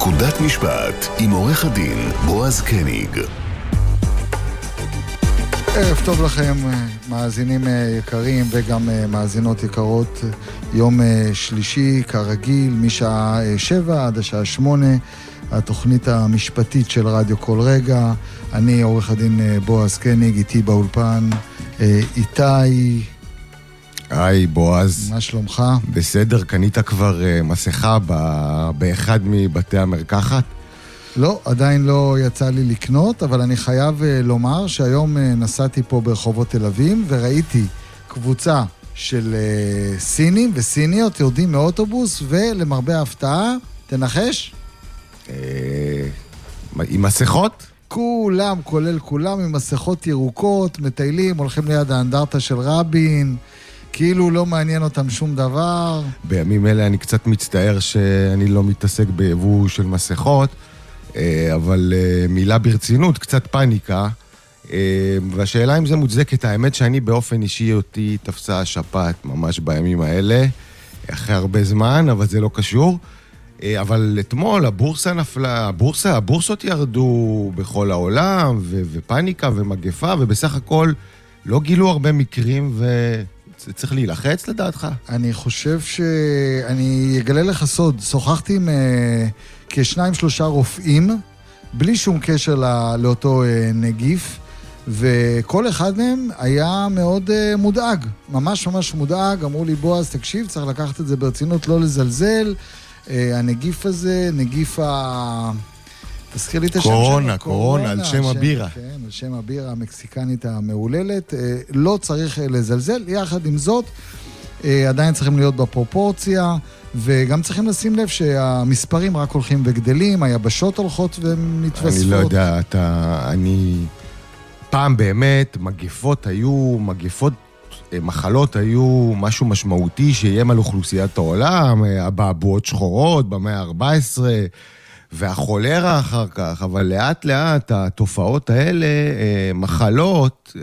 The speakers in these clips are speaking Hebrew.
נקודת משפט עם עורך הדין בועז קניג. ערב טוב לכם, מאזינים אה, יקרים וגם אה, מאזינות יקרות. יום אה, שלישי, כרגיל, משעה שבע עד השעה שמונה, התוכנית המשפטית של רדיו כל רגע. אני עורך הדין בועז קניג, איתי באולפן. איתי... היי, בועז. מה שלומך? בסדר, קנית כבר מסכה באחד מבתי המרקחת? לא, עדיין לא יצא לי לקנות, אבל אני חייב uh, לומר שהיום uh, נסעתי פה ברחובות תל אביב וראיתי קבוצה של uh, סינים וסיניות יורדים מאוטובוס, ולמרבה ההפתעה, תנחש? עם מסכות? כולם, כולל כולם, עם מסכות ירוקות, מטיילים, הולכים ליד האנדרטה של רבין. כאילו לא מעניין אותם שום דבר. בימים אלה אני קצת מצטער שאני לא מתעסק ביבוא של מסכות, אה, אבל אה, מילה ברצינות, קצת פאניקה. אה, והשאלה אם זה מוצדקת, האמת שאני באופן אישי אותי תפסה השפעת ממש בימים האלה, אחרי הרבה זמן, אבל זה לא קשור. אבל אתמול הבורסה נפלה, הבורסה, הבורסות ירדו בכל העולם, ו- ופאניקה ומגפה, ובסך הכל לא גילו הרבה מקרים, וצריך להילחץ לדעתך? אני חושב ש... אני אגלה לך סוד, שוחחתי עם... כשניים שלושה רופאים, בלי שום קשר לא, לאותו אה, נגיף, וכל אחד מהם היה מאוד אה, מודאג, ממש ממש מודאג, אמרו לי, בועז, תקשיב, צריך לקחת את זה ברצינות, לא לזלזל. אה, הנגיף הזה, נגיף ה... תזכיר לי את השם שלו. קורונה, קורונה, על שם הבירה. כן, על שם הבירה המקסיקנית המהוללת. לא צריך לזלזל. יחד עם זאת, עדיין צריכים להיות בפרופורציה. וגם צריכים לשים לב שהמספרים רק הולכים וגדלים, היבשות הולכות ומתווספות. אני לא יודע, אתה... אני... פעם באמת, מגפות היו, מגפות, אה, מחלות היו משהו משמעותי שאיים על אוכלוסיית העולם, אבעבועות אה, שחורות במאה ה-14. והחולרה אחר כך, אבל לאט לאט התופעות האלה, אה, מחלות,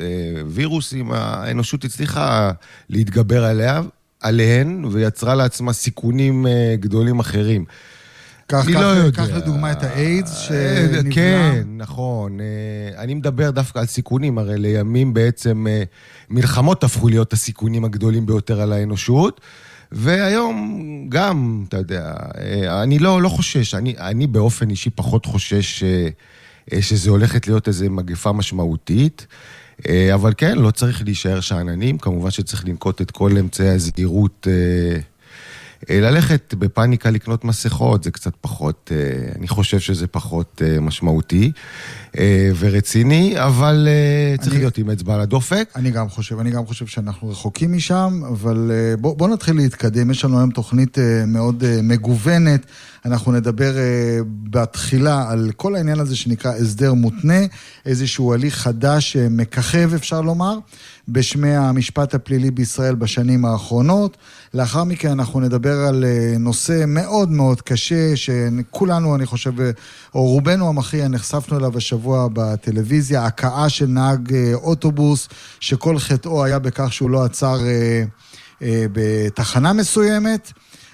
וירוסים, האנושות הצליחה להתגבר עליה, עליהן ויצרה לעצמה סיכונים uh, גדולים אחרים. קח, קח, לא קח לדוגמה את האיידס אה, שנבלע. כן, נכון. אני מדבר דווקא על סיכונים, הרי לימים בעצם מלחמות הפכו להיות הסיכונים הגדולים ביותר על האנושות. והיום גם, אתה יודע, אני לא, לא חושש, אני, אני באופן אישי פחות חושש שזה הולכת להיות איזו מגפה משמעותית. אה, אבל כן, לא צריך להישאר שאננים, כמובן שצריך לנקוט את כל אמצעי הזהירות. אה, אה, ללכת בפאניקה לקנות מסכות זה קצת פחות, אני חושב שזה פחות משמעותי ורציני, אבל צריך אני, להיות עם אצבע על הדופק. אני גם חושב, אני גם חושב שאנחנו רחוקים משם, אבל בוא, בוא נתחיל להתקדם, יש לנו היום תוכנית מאוד מגוונת. אנחנו נדבר בתחילה על כל העניין הזה שנקרא הסדר מותנה, איזשהו הליך חדש מככב, אפשר לומר, בשמי המשפט הפלילי בישראל בשנים האחרונות. לאחר מכן אנחנו נדבר על נושא מאוד מאוד קשה, שכולנו, אני חושב, או רובנו המכריע, נחשפנו אליו השבוע בטלוויזיה, הכאה של נהג uh, אוטובוס, שכל חטאו היה בכך שהוא לא עצר uh, uh, בתחנה מסוימת.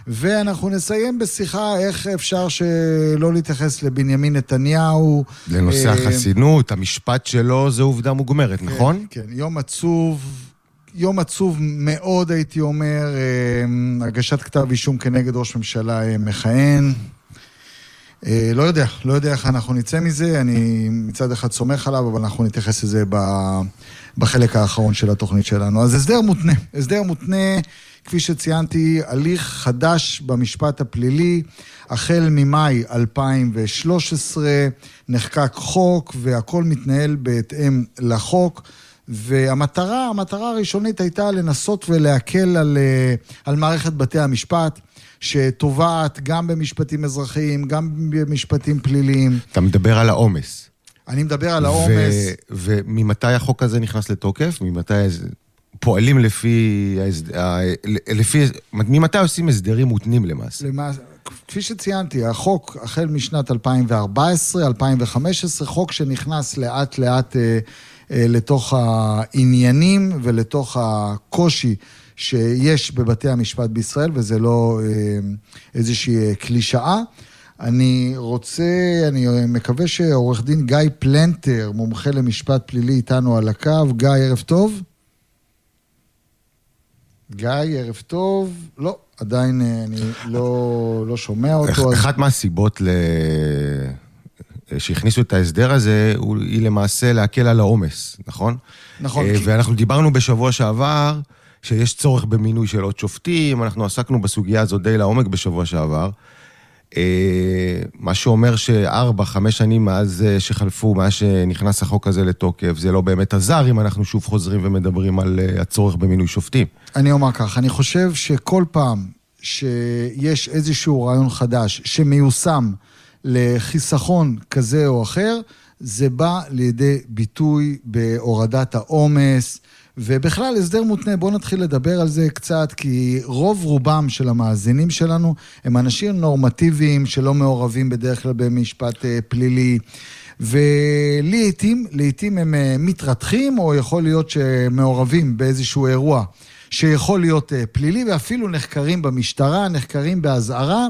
ואנחנו נסיים בשיחה איך אפשר שלא להתייחס לבנימין נתניהו. לנושא אה, החסינות, המשפט שלו זה עובדה מוגמרת, כן, נכון? כן, יום עצוב. יום עצוב מאוד, הייתי אומר, אה, הגשת כתב אישום כנגד ראש ממשלה אה, מכהן. לא יודע, לא יודע איך אנחנו נצא מזה, אני מצד אחד סומך עליו, אבל אנחנו נתייחס לזה בחלק האחרון של התוכנית שלנו. אז הסדר מותנה, הסדר מותנה כפי שציינתי, הליך חדש במשפט הפלילי. החל ממאי 2013 נחקק חוק והכל מתנהל בהתאם לחוק. והמטרה, המטרה הראשונית הייתה לנסות ולהקל על, אה, על מערכת בתי המשפט. שתובעת גם במשפטים אזרחיים, גם במשפטים פליליים. אתה מדבר על העומס. אני מדבר על העומס. וממתי החוק הזה נכנס לתוקף? ממתי פועלים לפי, לפי, ממתי עושים הסדרים מותנים למעשה? למעשה, כפי שציינתי, החוק החל משנת 2014, 2015, חוק שנכנס לאט לאט אה, אה, לתוך העניינים ולתוך הקושי שיש בבתי המשפט בישראל, וזה לא אה, איזושהי קלישאה. אני רוצה, אני מקווה שעורך דין גיא פלנטר, מומחה למשפט פלילי, איתנו על הקו. גיא, ערב טוב. גיא, ערב טוב. לא, עדיין אה, אני לא, לא שומע אותו. אחת אז... מהסיבות ל... שהכניסו את ההסדר הזה, היא למעשה להקל על העומס, נכון? נכון. אה, ואנחנו דיברנו בשבוע שעבר שיש צורך במינוי של עוד שופטים, אנחנו עסקנו בסוגיה הזאת די לעומק בשבוע שעבר. אה, מה שאומר שארבע, חמש שנים מאז אה, שחלפו, מאז שנכנס החוק הזה לתוקף, זה לא באמת עזר אם אנחנו שוב חוזרים ומדברים על הצורך במינוי שופטים. אני אומר כך, אני חושב שכל פעם שיש איזשהו רעיון חדש שמיושם לחיסכון כזה או אחר, זה בא לידי ביטוי בהורדת העומס, ובכלל, הסדר מותנה, בואו נתחיל לדבר על זה קצת, כי רוב רובם של המאזינים שלנו הם אנשים נורמטיביים שלא מעורבים בדרך כלל במשפט אה, פלילי. ולעיתים, לעיתים הם אה, מתרתחים, או יכול להיות שמעורבים באיזשהו אירוע שיכול להיות אה, פלילי, ואפילו נחקרים במשטרה, נחקרים באזהרה.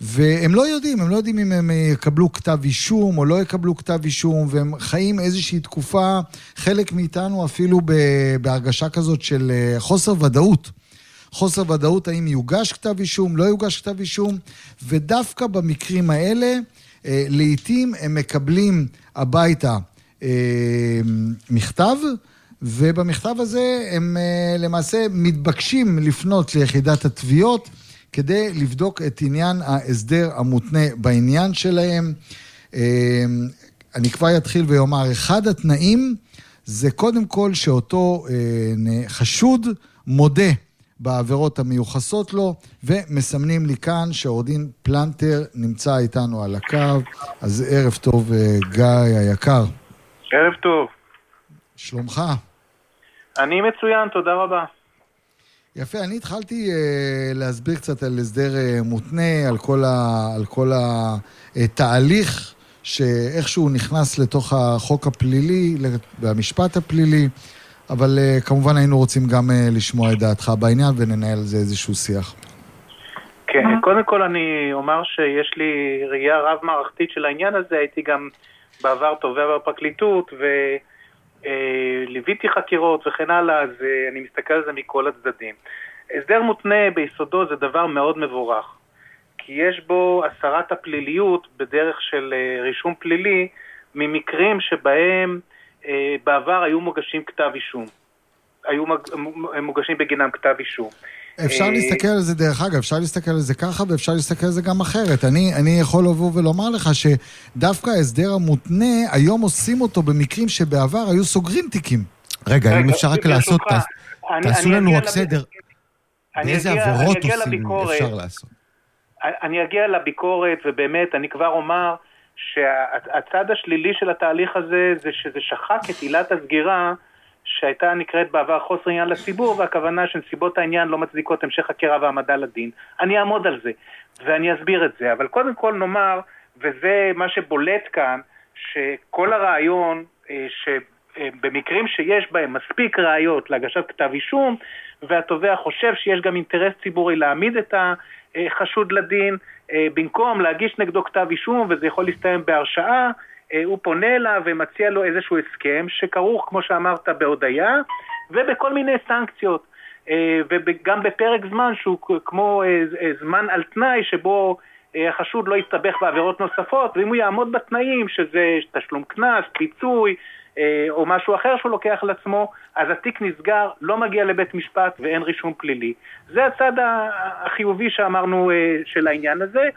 והם לא יודעים, הם לא יודעים אם הם יקבלו כתב אישום או לא יקבלו כתב אישום, והם חיים איזושהי תקופה, חלק מאיתנו אפילו בהרגשה כזאת של אה, חוסר ודאות. חוסר ודאות האם יוגש כתב אישום, לא יוגש כתב אישום, ודווקא במקרים האלה, אה, לעתים הם מקבלים הביתה אה, מכתב, ובמכתב הזה הם למעשה מתבקשים לפנות ליחידת התביעות. כדי לבדוק את עניין ההסדר המותנה בעניין שלהם. אמ, אני כבר אתחיל ואומר, אחד התנאים זה קודם כל שאותו אה, חשוד מודה בעבירות המיוחסות לו, ומסמנים לי כאן שעורך דין פלנטר נמצא איתנו על הקו. אז ערב טוב, אה, גיא היקר. ערב טוב. שלומך? אני מצוין, תודה רבה. יפה, אני התחלתי uh, להסביר קצת על הסדר uh, מותנה, על כל, ה, על כל התהליך שאיכשהו נכנס לתוך החוק הפלילי והמשפט הפלילי, אבל uh, כמובן היינו רוצים גם uh, לשמוע את דעתך בעניין וננהל על זה איזשהו שיח. כן, קודם כל אני אומר שיש לי ראייה רב-מערכתית של העניין הזה, הייתי גם בעבר תובע בפרקליטות, ו... אה, ליוויתי חקירות וכן הלאה, אז אה, אני מסתכל על זה מכל הצדדים. הסדר מותנה ביסודו זה דבר מאוד מבורך, כי יש בו הסרת הפליליות בדרך של אה, רישום פלילי ממקרים שבהם בעבר היו מוגשים כתב אישום. היו מוגשים בגינם כתב אישום. אפשר אה, להסתכל על זה, דרך אגב, אפשר להסתכל על זה ככה ואפשר להסתכל על זה גם אחרת. אני, אני יכול לבוא ולומר לך שדווקא ההסדר המותנה, היום עושים אותו במקרים שבעבר היו סוגרים תיקים. רגע, אם אפשר רק לעשות, תעשו לנו רק סדר. באיזה עבירות עושים אפשר לעשות? אני אגיע לביקורת, ובאמת, אני כבר אומר שהצד השלילי של התהליך הזה זה שזה שחק את עילת הסגירה שהייתה נקראת בעבר חוסר עניין לציבור, והכוונה שנסיבות העניין לא מצדיקות המשך חקירה והעמדה לדין. אני אעמוד על זה, ואני אסביר את זה. אבל קודם כל נאמר, וזה מה שבולט כאן, שכל הרעיון, אה, שבמקרים שיש בהם מספיק ראיות להגשת כתב אישום, והתובע חושב שיש גם אינטרס ציבורי להעמיד את החשוד לדין, אה, במקום להגיש נגדו כתב אישום, וזה יכול להסתיים בהרשעה, הוא פונה אליו ומציע לו איזשהו הסכם שכרוך, כמו שאמרת, בהודיה ובכל מיני סנקציות. אה, וגם בפרק זמן שהוא כמו אה, זמן על תנאי שבו החשוד לא יסתבך בעבירות נוספות, ואם הוא יעמוד בתנאים, שזה תשלום קנס, פיצוי, או משהו אחר שהוא לוקח על עצמו, אז התיק נסגר, לא מגיע לבית משפט ואין רישום פלילי. זה הצד החיובי שאמרנו של העניין הזה.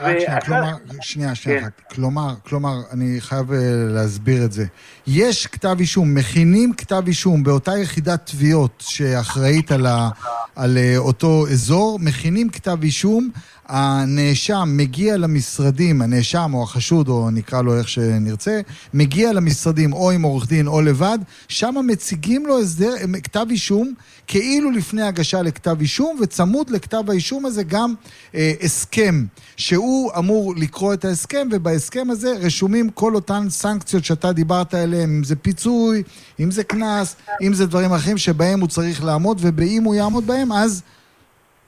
רק שנייה, כלומר, שנייה, שנייה, כן. כלומר, כלומר, אני חייב אה, להסביר את זה. יש כתב אישום, מכינים כתב אישום באותה יחידת תביעות שאחראית על, ה, על אה, אותו אזור, מכינים כתב אישום, הנאשם מגיע למשרדים, הנאשם או החשוד, או נקרא לו איך שנרצה, מגיע למשרדים או עם עורך דין או לבד, שם מציגים לו הסדר, כתב אישום, כאילו לפני הגשה לכתב אישום, וצמוד לכתב האישום הזה גם אה, הסכם, שהוא אמור לקרוא את ההסכם, ובהסכם הזה רשומים כל אותן סנקציות שאתה דיברת עליהן, אם זה פיצוי, אם זה קנס, אם זה דברים אחרים שבהם הוא צריך לעמוד, ואם הוא יעמוד בהם, אז...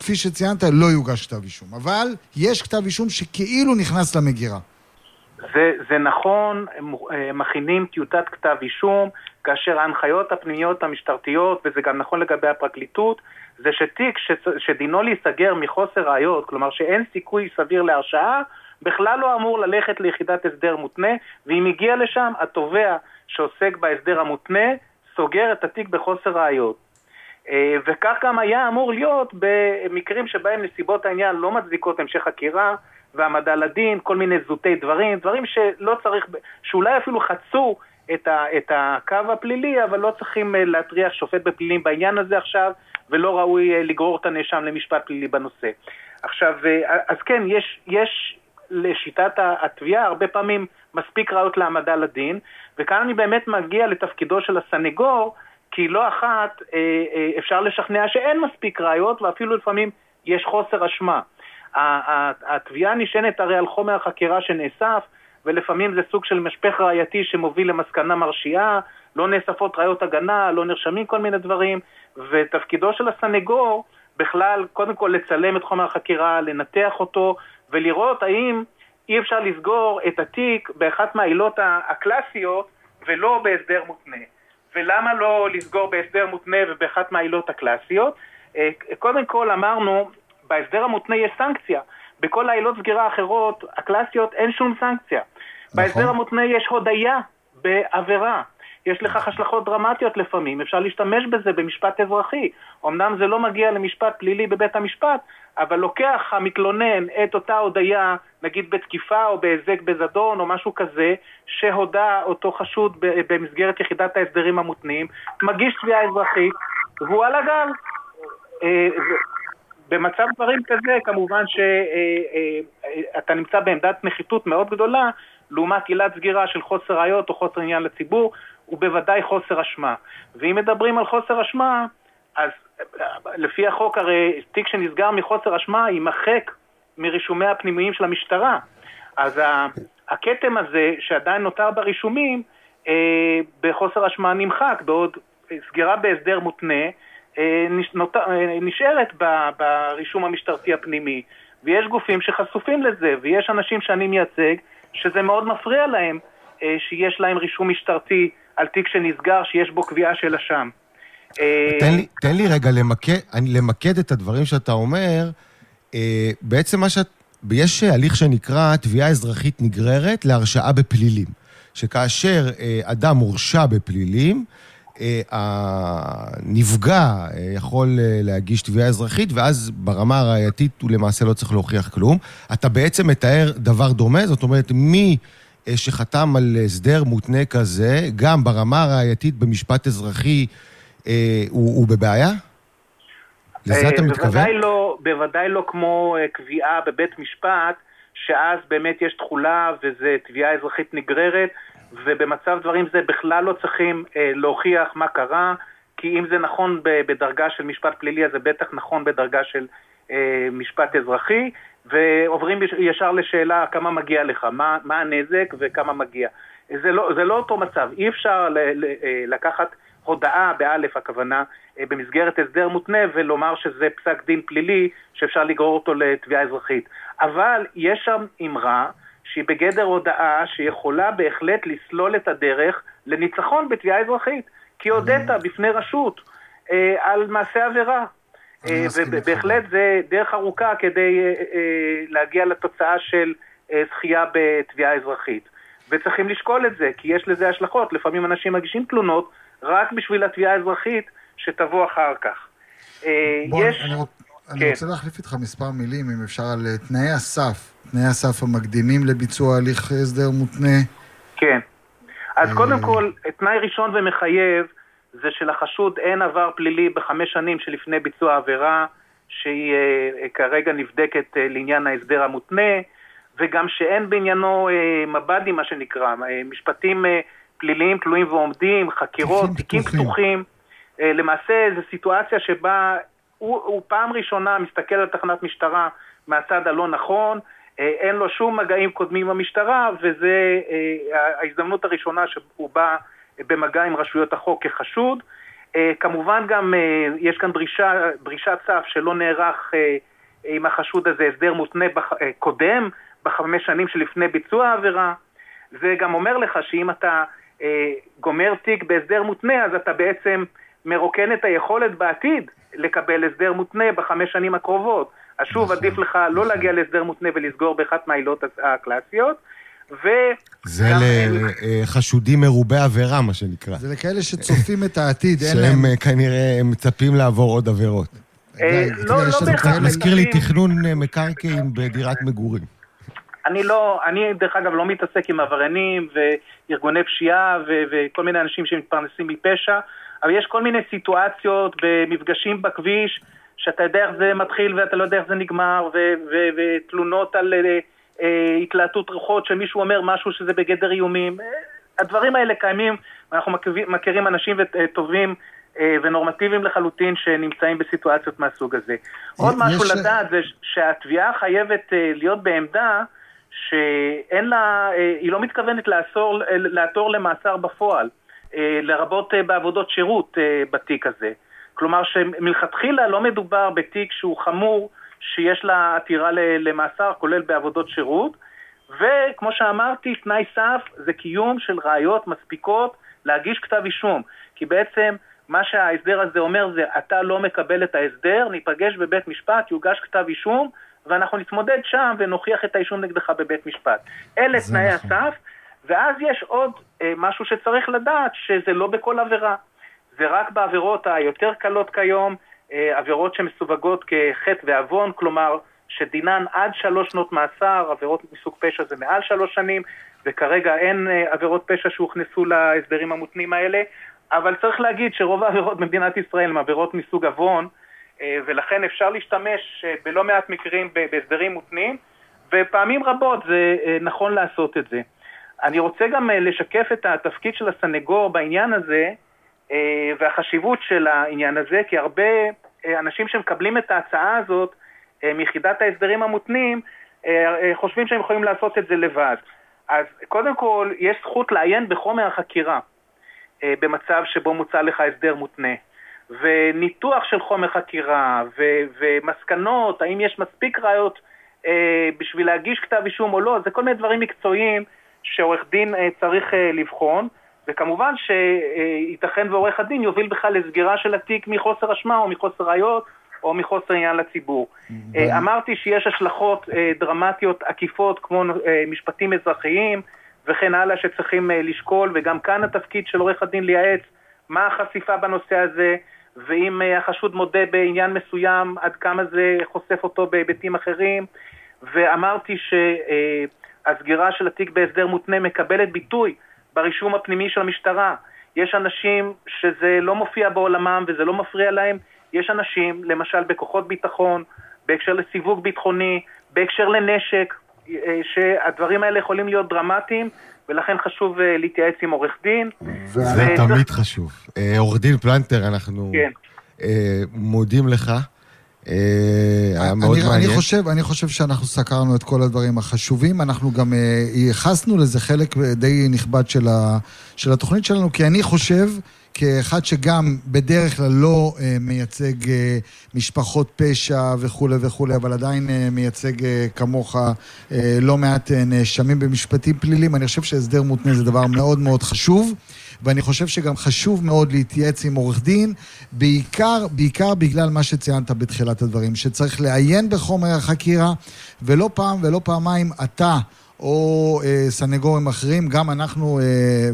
כפי שציינת, לא יוגש כתב אישום. אבל יש כתב אישום שכאילו נכנס למגירה. זה, זה נכון, אה, מכינים טיוטת כתב אישום, כאשר ההנחיות הפנימיות המשטרתיות, וזה גם נכון לגבי הפרקליטות, זה שתיק ש, שדינו להיסגר מחוסר ראיות, כלומר שאין סיכוי סביר להרשעה, בכלל לא אמור ללכת ליחידת הסדר מותנה, ואם הגיע לשם, התובע שעוסק בהסדר המותנה, סוגר את התיק בחוסר ראיות. אה, וכך גם היה אמור להיות במקרים שבהם נסיבות העניין לא מצדיקות המשך חקירה והעמדה לדין, כל מיני זוטי דברים, דברים שלא צריך, שאולי אפילו חצו את, ה, את הקו הפלילי, אבל לא צריכים אה, להטריח שופט בפלילים בעניין הזה עכשיו, ולא ראוי אה, לגרור את הנאשם למשפט פלילי בנושא. עכשיו, אז כן, יש, יש לשיטת התביעה הרבה פעמים מספיק ראיות להעמדה לדין, וכאן אני באמת מגיע לתפקידו של הסנגור, כי לא אחת אה, אה, אפשר לשכנע שאין מספיק ראיות ואפילו לפעמים יש חוסר אשמה. התביעה נשענת הרי על חומר החקירה שנאסף ולפעמים זה סוג של משפך ראייתי שמוביל למסקנה מרשיעה, לא נאספות ראיות הגנה, לא נרשמים כל מיני דברים ותפקידו של הסנגור בכלל קודם כל לצלם את חומר החקירה, לנתח אותו ולראות האם אי אפשר לסגור את התיק באחת מהעילות הקלאסיות ולא בהסדר מותנה. ולמה לא לסגור בהסדר מותנה ובאחת מהעילות הקלאסיות? אה, קודם כל אמרנו, בהסדר המותנה יש סנקציה. בכל העילות סגירה האחרות, הקלאסיות, אין שום סנקציה. נכון. בהסדר המותנה יש הודיה בעבירה. יש לכך השלכות דרמטיות לפעמים, אפשר להשתמש בזה במשפט אזרחי. אמנם זה לא מגיע למשפט פלילי בבית המשפט, אבל לוקח המתלונן את אותה הודיה, נגיד בתקיפה או בהיזק בזדון או משהו כזה, שהודה אותו חשוד במסגרת יחידת ההסדרים המותנים, מגיש תביעה אזרחית, והוא על הגל. אה, במצב דברים כזה, כמובן שאתה אה, אה, נמצא בעמדת נחיתות מאוד גדולה, לעומת עילת סגירה של חוסר ראיות או חוסר עניין לציבור, הוא בוודאי חוסר אשמה. ואם מדברים על חוסר אשמה, אז לפי החוק הרי תיק שנסגר מחוסר אשמה יימחק מרישומי הפנימיים של המשטרה. אז הכתם הזה שעדיין נותר ברישומים, אה, בחוסר אשמה נמחק, בעוד סגירה בהסדר מותנה אה, אה, נשארת ברישום המשטרתי הפנימי. ויש גופים שחשופים לזה, ויש אנשים שאני מייצג שזה מאוד מפריע להם שיש להם רישום משטרתי על תיק שנסגר שיש בו קביעה של אשם. אה, תן לי, תן לי רגע למקד, למקד את הדברים שאתה אומר. אה, בעצם מה שאת... יש הליך שנקרא תביעה אזרחית נגררת להרשעה בפלילים. שכאשר אה, אדם הורשע בפלילים, הנפגע יכול להגיש תביעה אזרחית, ואז ברמה הראייתית הוא למעשה לא צריך להוכיח כלום. אתה בעצם מתאר דבר דומה, זאת אומרת, מי שחתם על הסדר מותנה כזה, גם ברמה הראייתית במשפט אזרחי, אה, הוא, הוא בבעיה? לזה אתה אה, מתכוון? בוודאי לא, בוודאי לא כמו אה, קביעה בבית משפט, שאז באמת יש תכולה וזה תביעה אזרחית נגררת, ובמצב דברים זה בכלל לא צריכים אה, להוכיח מה קרה, כי אם זה נכון בדרגה של משפט פלילי, אז זה בטח נכון בדרגה של משפט אזרחי, ועוברים ישר לשאלה כמה מגיע לך, מה, מה הנזק וכמה מגיע. זה לא, זה לא אותו מצב, אי אפשר ל, ל, לקחת הודאה, באלף הכוונה, אה, במסגרת הסדר מותנה ולומר שזה פסק דין פלילי שאפשר לגרור אותו לתביעה אזרחית. אבל יש שם אמרה שהיא בגדר הודאה שיכולה בהחלט לסלול את הדרך לניצחון בתביעה אזרחית. כי הודית mm. בפני רשות אה, על מעשה עבירה. אה, ובהחלט זה דרך ארוכה כדי אה, אה, להגיע לתוצאה של אה, זכייה בתביעה אזרחית. וצריכים לשקול את זה, כי יש לזה השלכות. לפעמים אנשים מגישים תלונות רק בשביל התביעה האזרחית שתבוא אחר כך. אה, בוא, יש... אני, רוצ... כן. אני רוצה להחליף איתך מספר מילים, אם אפשר, על אה, תנאי הסף, תנאי הסף המקדימים לביצוע הליך הסדר מותנה. כן. אז קודם כל, תנאי ראשון ומחייב זה שלחשוד אין עבר פלילי בחמש שנים שלפני ביצוע העבירה, שהיא uh, כרגע נבדקת uh, לעניין ההסדר המותנה, וגם שאין בעניינו uh, מב"דים, מה שנקרא, משפטים פליליים תלויים ועומדים, חקירות, תיקים פתוחים. אה, למעשה זו סיטואציה שבה הוא, הוא פעם ראשונה מסתכל על תחנת משטרה מהצד הלא נכון, אה, אין לו שום מגעים קודמים עם המשטרה, וזו אה, ההזדמנות הראשונה שהוא בא במגע עם רשויות החוק כחשוד. כמובן גם יש כאן דרישה, דרישת סף שלא נערך עם החשוד הזה הסדר מותנה קודם, בחמש שנים שלפני ביצוע העבירה. זה גם אומר לך שאם אתה גומר תיק בהסדר מותנה, אז אתה בעצם מרוקן את היכולת בעתיד לקבל הסדר מותנה בחמש שנים הקרובות. אז שוב, נכון, עדיף לך לא נכון. להגיע להסדר מותנה ולסגור באחת מהעילות הקלאסיות. ו... זה לחשודים מרובי עבירה, מה שנקרא. זה לכאלה שצופים את העתיד, אין להם... שהם אה, כנראה מצפים לעבור עוד עבירות. אה, לא, לא בהכרח... מזכיר לי תכנון מקרקעין בדירת מגורים. אני לא, אני דרך אגב לא מתעסק עם עבריינים וארגוני פשיעה ו- וכל מיני אנשים שמתפרנסים מפשע, אבל יש כל מיני סיטואציות במפגשים בכביש, שאתה יודע איך זה מתחיל ואתה לא יודע איך זה נגמר, ותלונות על uh, uh, התלהטות רוחות שמישהו אומר משהו שזה בגדר איומים. Uh, הדברים האלה קיימים, אנחנו מכירים, מכירים אנשים טובים ונורמטיביים לחלוטין שנמצאים בסיטואציות מהסוג הזה. עוד משהו לדעת זה שהתביעה חייבת להיות בעמדה שאין לה, אה, היא לא מתכוונת לעצור, לעתור למאסר בפועל, אה, לרבות אה, בעבודות שירות בתיק הזה. כלומר שמלכתחילה לא מדובר בתיק שהוא חמור, שיש לה עתירה למאסר, כולל בעבודות שירות, וכמו שאמרתי, תנאי סף זה קיום של ראיות מספיקות להגיש כתב אישום. כי בעצם מה שההסדר הזה אומר זה, אתה לא מקבל את ההסדר, ניפגש בבית משפט, יוגש כתב אישום, ואנחנו נתמודד שם ונוכיח את האישום נגדך בבית משפט. אלה תנאי נכון. הסף, ואז יש עוד אה, משהו שצריך לדעת, שזה לא בכל עבירה. זה רק בעבירות היותר קלות כיום, אה, עבירות שמסווגות כחטא ועוון, כלומר שדינן עד שלוש שנות מאסר, עבירות מסוג פשע זה מעל שלוש שנים, וכרגע אין אה, עבירות פשע שהוכנסו להסדרים המותנים האלה, אבל צריך להגיד שרוב העבירות במדינת ישראל הן עבירות מסוג עוון, אה, ולכן אפשר להשתמש אה, בלא מעט מקרים בהסדרים מותנים, ופעמים רבות זה אה, נכון לעשות את זה. אני רוצה גם לשקף את התפקיד של הסנגור בעניין הזה, והחשיבות של העניין הזה, כי הרבה אנשים שמקבלים את ההצעה הזאת מיחידת ההסדרים המותנים, חושבים שהם יכולים לעשות את זה לבד. אז קודם כל, יש זכות לעיין בחומר החקירה במצב שבו מוצע לך הסדר מותנה. וניתוח של חומר חקירה, ו- ומסקנות, האם יש מספיק ראיות אה, בשביל להגיש כתב אישום או לא, זה כל מיני דברים מקצועיים שעורך דין אה, צריך אה, לבחון, וכמובן שייתכן ועורך הדין יוביל בכלל לסגירה של התיק מחוסר אשמה או מחוסר ראיות או מחוסר עניין לציבור. אה, אמרתי שיש השלכות אה, דרמטיות עקיפות כמו אה, משפטים אזרחיים וכן הלאה שצריכים אה, לשקול, וגם כאן התפקיד של עורך הדין לייעץ מה החשיפה בנושא הזה, ואם אה, החשוד מודה בעניין מסוים, עד כמה זה חושף אותו בהיבטים אחרים. ואמרתי שהסגירה של התיק בהסדר מותנה מקבלת ביטוי ברישום הפנימי של המשטרה. יש אנשים שזה לא מופיע בעולמם וזה לא מפריע להם. יש אנשים, למשל בכוחות ביטחון, בהקשר לסיווג ביטחוני, בהקשר לנשק, אה, שהדברים האלה יכולים להיות דרמטיים, ולכן חשוב אה, להתייעץ עם עורך דין. זה תמיד חשוב. אה, עורך דין פלנטר, אנחנו כן. מודים לך. היה מאוד מעניין. אני חושב, אני חושב שאנחנו סקרנו את כל הדברים החשובים. אנחנו גם ייחסנו לזה חלק די נכבד של, ה, של התוכנית שלנו, כי אני חושב כאחד שגם בדרך כלל לא uh, מייצג uh, משפחות פשע וכולי וכולי, אבל עדיין uh, מייצג כמוך לא מעט נאשמים במשפטים פליליים, אני חושב שהסדר מותנה זה דבר מאוד מאוד חשוב. ואני חושב שגם חשוב מאוד להתייעץ עם עורך דין, בעיקר, בעיקר בגלל מה שציינת בתחילת הדברים, שצריך לעיין בחומר החקירה, ולא פעם ולא פעמיים אתה או אה, סנגורים אחרים, גם אנחנו אה,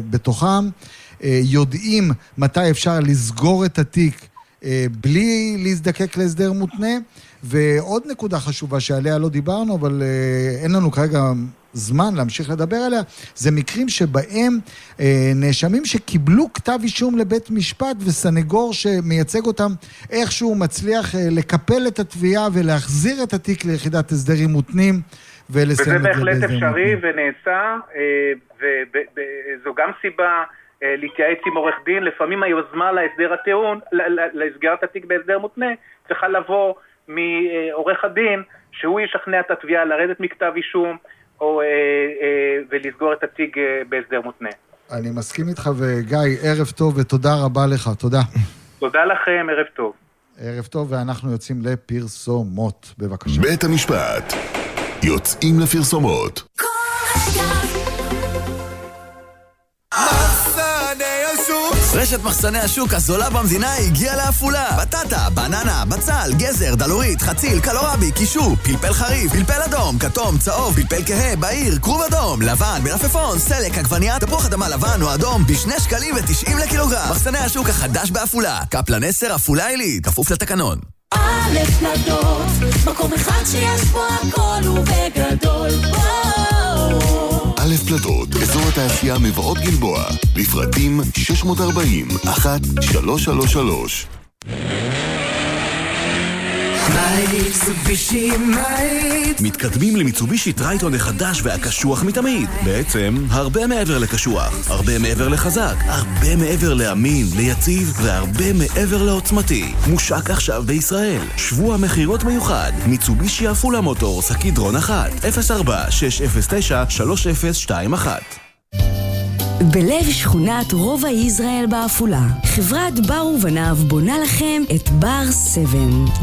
בתוכם, אה, יודעים מתי אפשר לסגור את התיק אה, בלי להזדקק להסדר מותנה. ועוד נקודה חשובה שעליה לא דיברנו, אבל אה, אין לנו כרגע זמן להמשיך לדבר עליה, זה מקרים שבהם אה, נאשמים שקיבלו כתב אישום לבית משפט וסנגור שמייצג אותם איכשהו מצליח אה, לקפל את התביעה ולהחזיר את התיק ליחידת הסדרים מותנים ולסיים את זה. וזה בהחלט אפשרי ונעשה, אה, וזו גם סיבה... אה, להתייעץ עם עורך דין, לפעמים היוזמה להסדר הטיעון, לסגירת התיק בהסדר מותנה, צריכה לבוא מעורך הדין, שהוא ישכנע את התביעה לרדת מכתב אישום, או, אה, אה, ולסגור את התיק בהסדר מותנה. אני מסכים איתך, וגיא, ערב טוב ותודה רבה לך, תודה. תודה לכם, ערב טוב. ערב טוב, ואנחנו יוצאים לפרסומות, בבקשה. בית המשפט. יוצאים לפרסומות. רשת מחסני השוק הזולה במדינה הגיעה לעפולה. בטטה, בננה, בצל, גזר, דלורית, חציל, קלורבי, קישו, פלפל חריף, פלפל אדום, כתום, צהוב, פלפל כהה, בהיר, כרוב אדום, לבן, מלפפון, סלק, עגבנייה, תפוח אדמה לבן או אדום, בשני שקלים ותשעים לקילוגרם. מחסני השוק החדש בעפולה. קפלן 10, עפולה עילית, כפוף לתקנון. א' נדות, מקום אחד שיש בו הכל ובגדול. וואו. פלדות, אזור התעשייה מבואות גלבוע, לפרטים 640 1333 מתקדמים למיצובישי טרייטון החדש והקשוח מתמיד. בעצם, הרבה מעבר לקשוח, הרבה מעבר לחזק, הרבה מעבר לאמין, ליציב, והרבה מעבר לעוצמתי. מושק עכשיו בישראל. שבוע מכירות מיוחד. מיצובישי עפולה מוטורס, הקדרון 1, 04 609 3021 בלב שכונת רובע יזרעאל בעפולה, חברת בר ובניו בונה לכם את בר 7.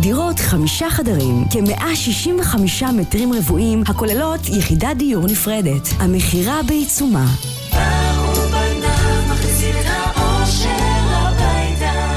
דירות חמישה חדרים, כ-165 מטרים רבועים, הכוללות יחידת דיור נפרדת. המכירה בעיצומה.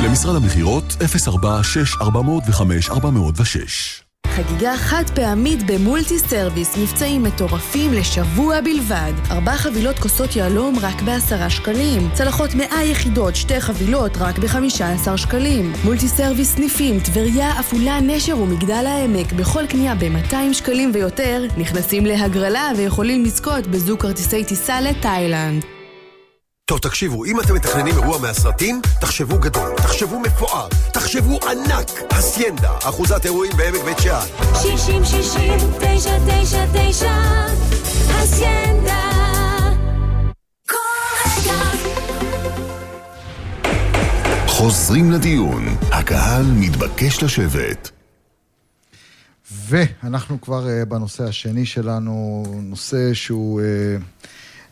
למשרד המכירות 046 405 406 חגיגה חד פעמית במולטי סרוויס, מבצעים מטורפים לשבוע בלבד. ארבע חבילות כוסות יהלום רק בעשרה שקלים. צלחות מאה יחידות, שתי חבילות רק בחמישה עשר שקלים. מולטי סרוויס סניפים, טבריה, עפולה, נשר ומגדל העמק. בכל קנייה ב-200 שקלים ויותר, נכנסים להגרלה ויכולים לזכות בזוג כרטיסי טיסה לתאילנד. טוב, תקשיבו, אם אתם מתכננים אירוע מהסרטים, תחשבו גדול, תחשבו מפואר, תחשבו ענק. אסיינדה, אחוזת אירועים בעמק בית שאן. שישים שישים תשע תשע תשע אסיינדה כל רגע חוזרים לדיון. הקהל מתבקש לשבת. ואנחנו כבר uh, בנושא השני שלנו, נושא שהוא uh,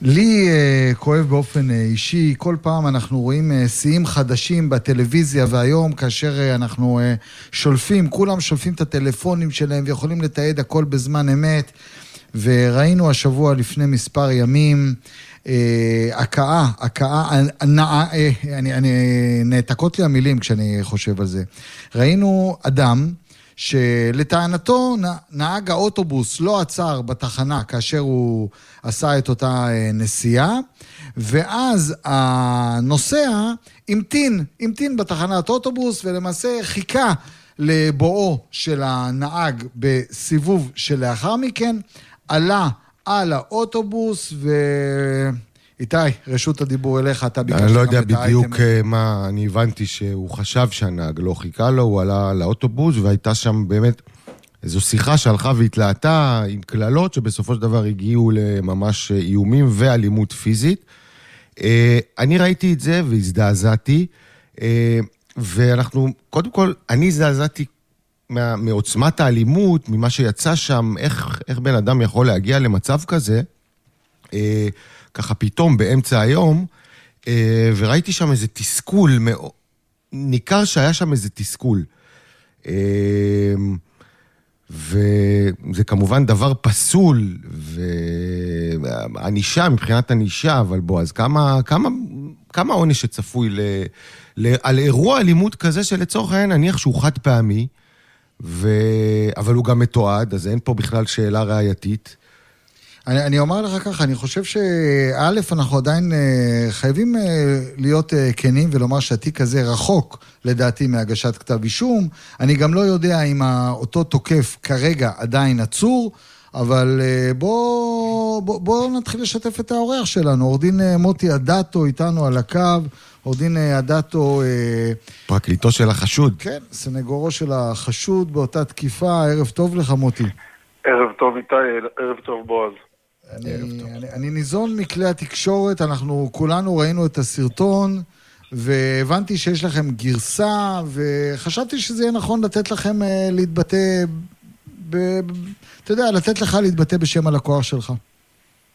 לי uh, כואב באופן uh, אישי. כל פעם אנחנו רואים uh, שיאים חדשים בטלוויזיה, והיום כאשר uh, אנחנו uh, שולפים, כולם שולפים את הטלפונים שלהם ויכולים לתעד הכל בזמן אמת. וראינו השבוע לפני מספר ימים אה, הכאה, הכאה, נעה, אני, אני, נעתקות לי המילים כשאני חושב על זה. ראינו אדם שלטענתו נהג האוטובוס לא עצר בתחנה כאשר הוא עשה את אותה אה, נסיעה, ואז הנוסע המתין, המתין בתחנת אוטובוס ולמעשה חיכה לבואו של הנהג בסיבוב שלאחר מכן, עלה על האוטובוס ו... איתי, רשות הדיבור אליך, אתה ביקשת אני לא גם יודע את בדיוק האייטם. אה, מה, אני הבנתי שהוא חשב שהנהג לא חיכה לו, הוא עלה לאוטובוס והייתה שם באמת איזו שיחה שהלכה והתלהטה עם קללות שבסופו של דבר הגיעו לממש אה, איומים ואלימות פיזית. אה, אני ראיתי את זה והזדעזעתי, אה, ואנחנו, קודם כל, אני הזדעזעתי מה, מעוצמת האלימות, ממה שיצא שם, איך, איך בן אדם יכול להגיע למצב כזה. ככה פתאום באמצע היום, אה, וראיתי שם איזה תסכול, ניכר שהיה שם איזה תסכול. אה, וזה כמובן דבר פסול, וענישה מבחינת ענישה, אבל בוא, אז כמה, כמה, כמה עונש שצפוי ל, ל, על אירוע אלימות כזה שלצורך העניין נניח שהוא חד פעמי, ו... אבל הוא גם מתועד, אז אין פה בכלל שאלה ראייתית. אני, אני אומר לך ככה, אני חושב שא', אנחנו עדיין אה, חייבים אה, להיות אה, כנים ולומר שהתיק הזה רחוק, לדעתי, מהגשת כתב אישום. אני גם לא יודע אם אותו תוקף כרגע עדיין עצור, אבל אה, בואו בוא, בוא נתחיל לשתף את האורח שלנו. עורך דין אה, מוטי אדטו איתנו על הקו. עורך דין אדטו, פרקליטו של החשוד. כן, סנגורו של החשוד באותה תקיפה. ערב טוב לך, מוטי. ערב טוב איתי, ערב טוב בועז. אני, אני, אני ניזון מכלי התקשורת, אנחנו כולנו ראינו את הסרטון, והבנתי שיש לכם גרסה, וחשבתי שזה יהיה נכון לתת לכם uh, להתבטא, ב, ב, אתה יודע, לתת לך להתבטא בשם הלקוח שלך.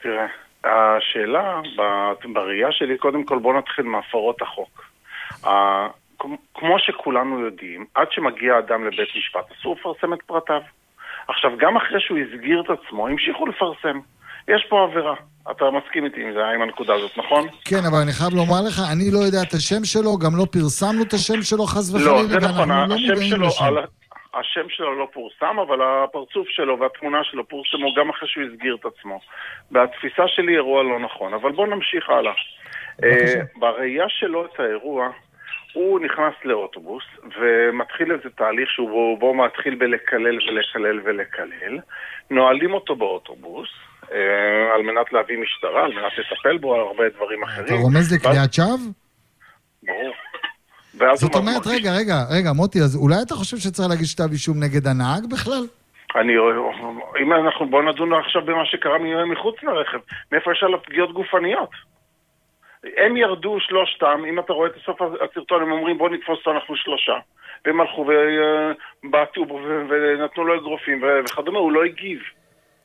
תראה, השאלה, ב- בראייה שלי, קודם כל בוא נתחיל מהפרות החוק. כמו שכולנו יודעים, עד שמגיע אדם לבית משפט, אסור לפרסם את פרטיו. עכשיו, גם אחרי שהוא הסגיר את עצמו, המשיכו לפרסם. יש פה עבירה. אתה מסכים איתי עם זה, עם הנקודה הזאת, נכון? כן, אבל אני חייב לומר לך, אני לא יודע את השם שלו, גם לא פרסמנו את השם שלו חס וחלילה, לא, זה נכון, לא השם שלו. על- השם שלו לא פורסם, אבל הפרצוף שלו והתמונה שלו פורסמו גם אחרי שהוא הסגיר את עצמו. והתפיסה שלי אירוע לא נכון, אבל בואו נמשיך הלאה. אה, בראייה שלו את האירוע, הוא נכנס לאוטובוס ומתחיל איזה תהליך שהוא בו מתחיל בלקלל ולקלל ולקלל. נועלים אותו באוטובוס על מנת להביא משטרה, על מנת לטפל בו, הרבה דברים אחרים. אתה רומז לקריאת שווא? ברור. זאת אומרת, רגע, רגע, רגע, מוטי, אז אולי אתה חושב שצריך להגיש כתב אישום נגד הנהג בכלל? אני, אם אנחנו, בואו נדון עכשיו במה שקרה מחוץ לרכב. מאיפה יש עליו פגיעות גופניות? הם ירדו שלושתם, אם אתה רואה את סוף הסרטון, הם אומרים בואו נתפוס אותו, אנחנו שלושה. והם הלכו ובעטו בו ו- ונתנו לו אגרופים וכדומה, הוא לא הגיב.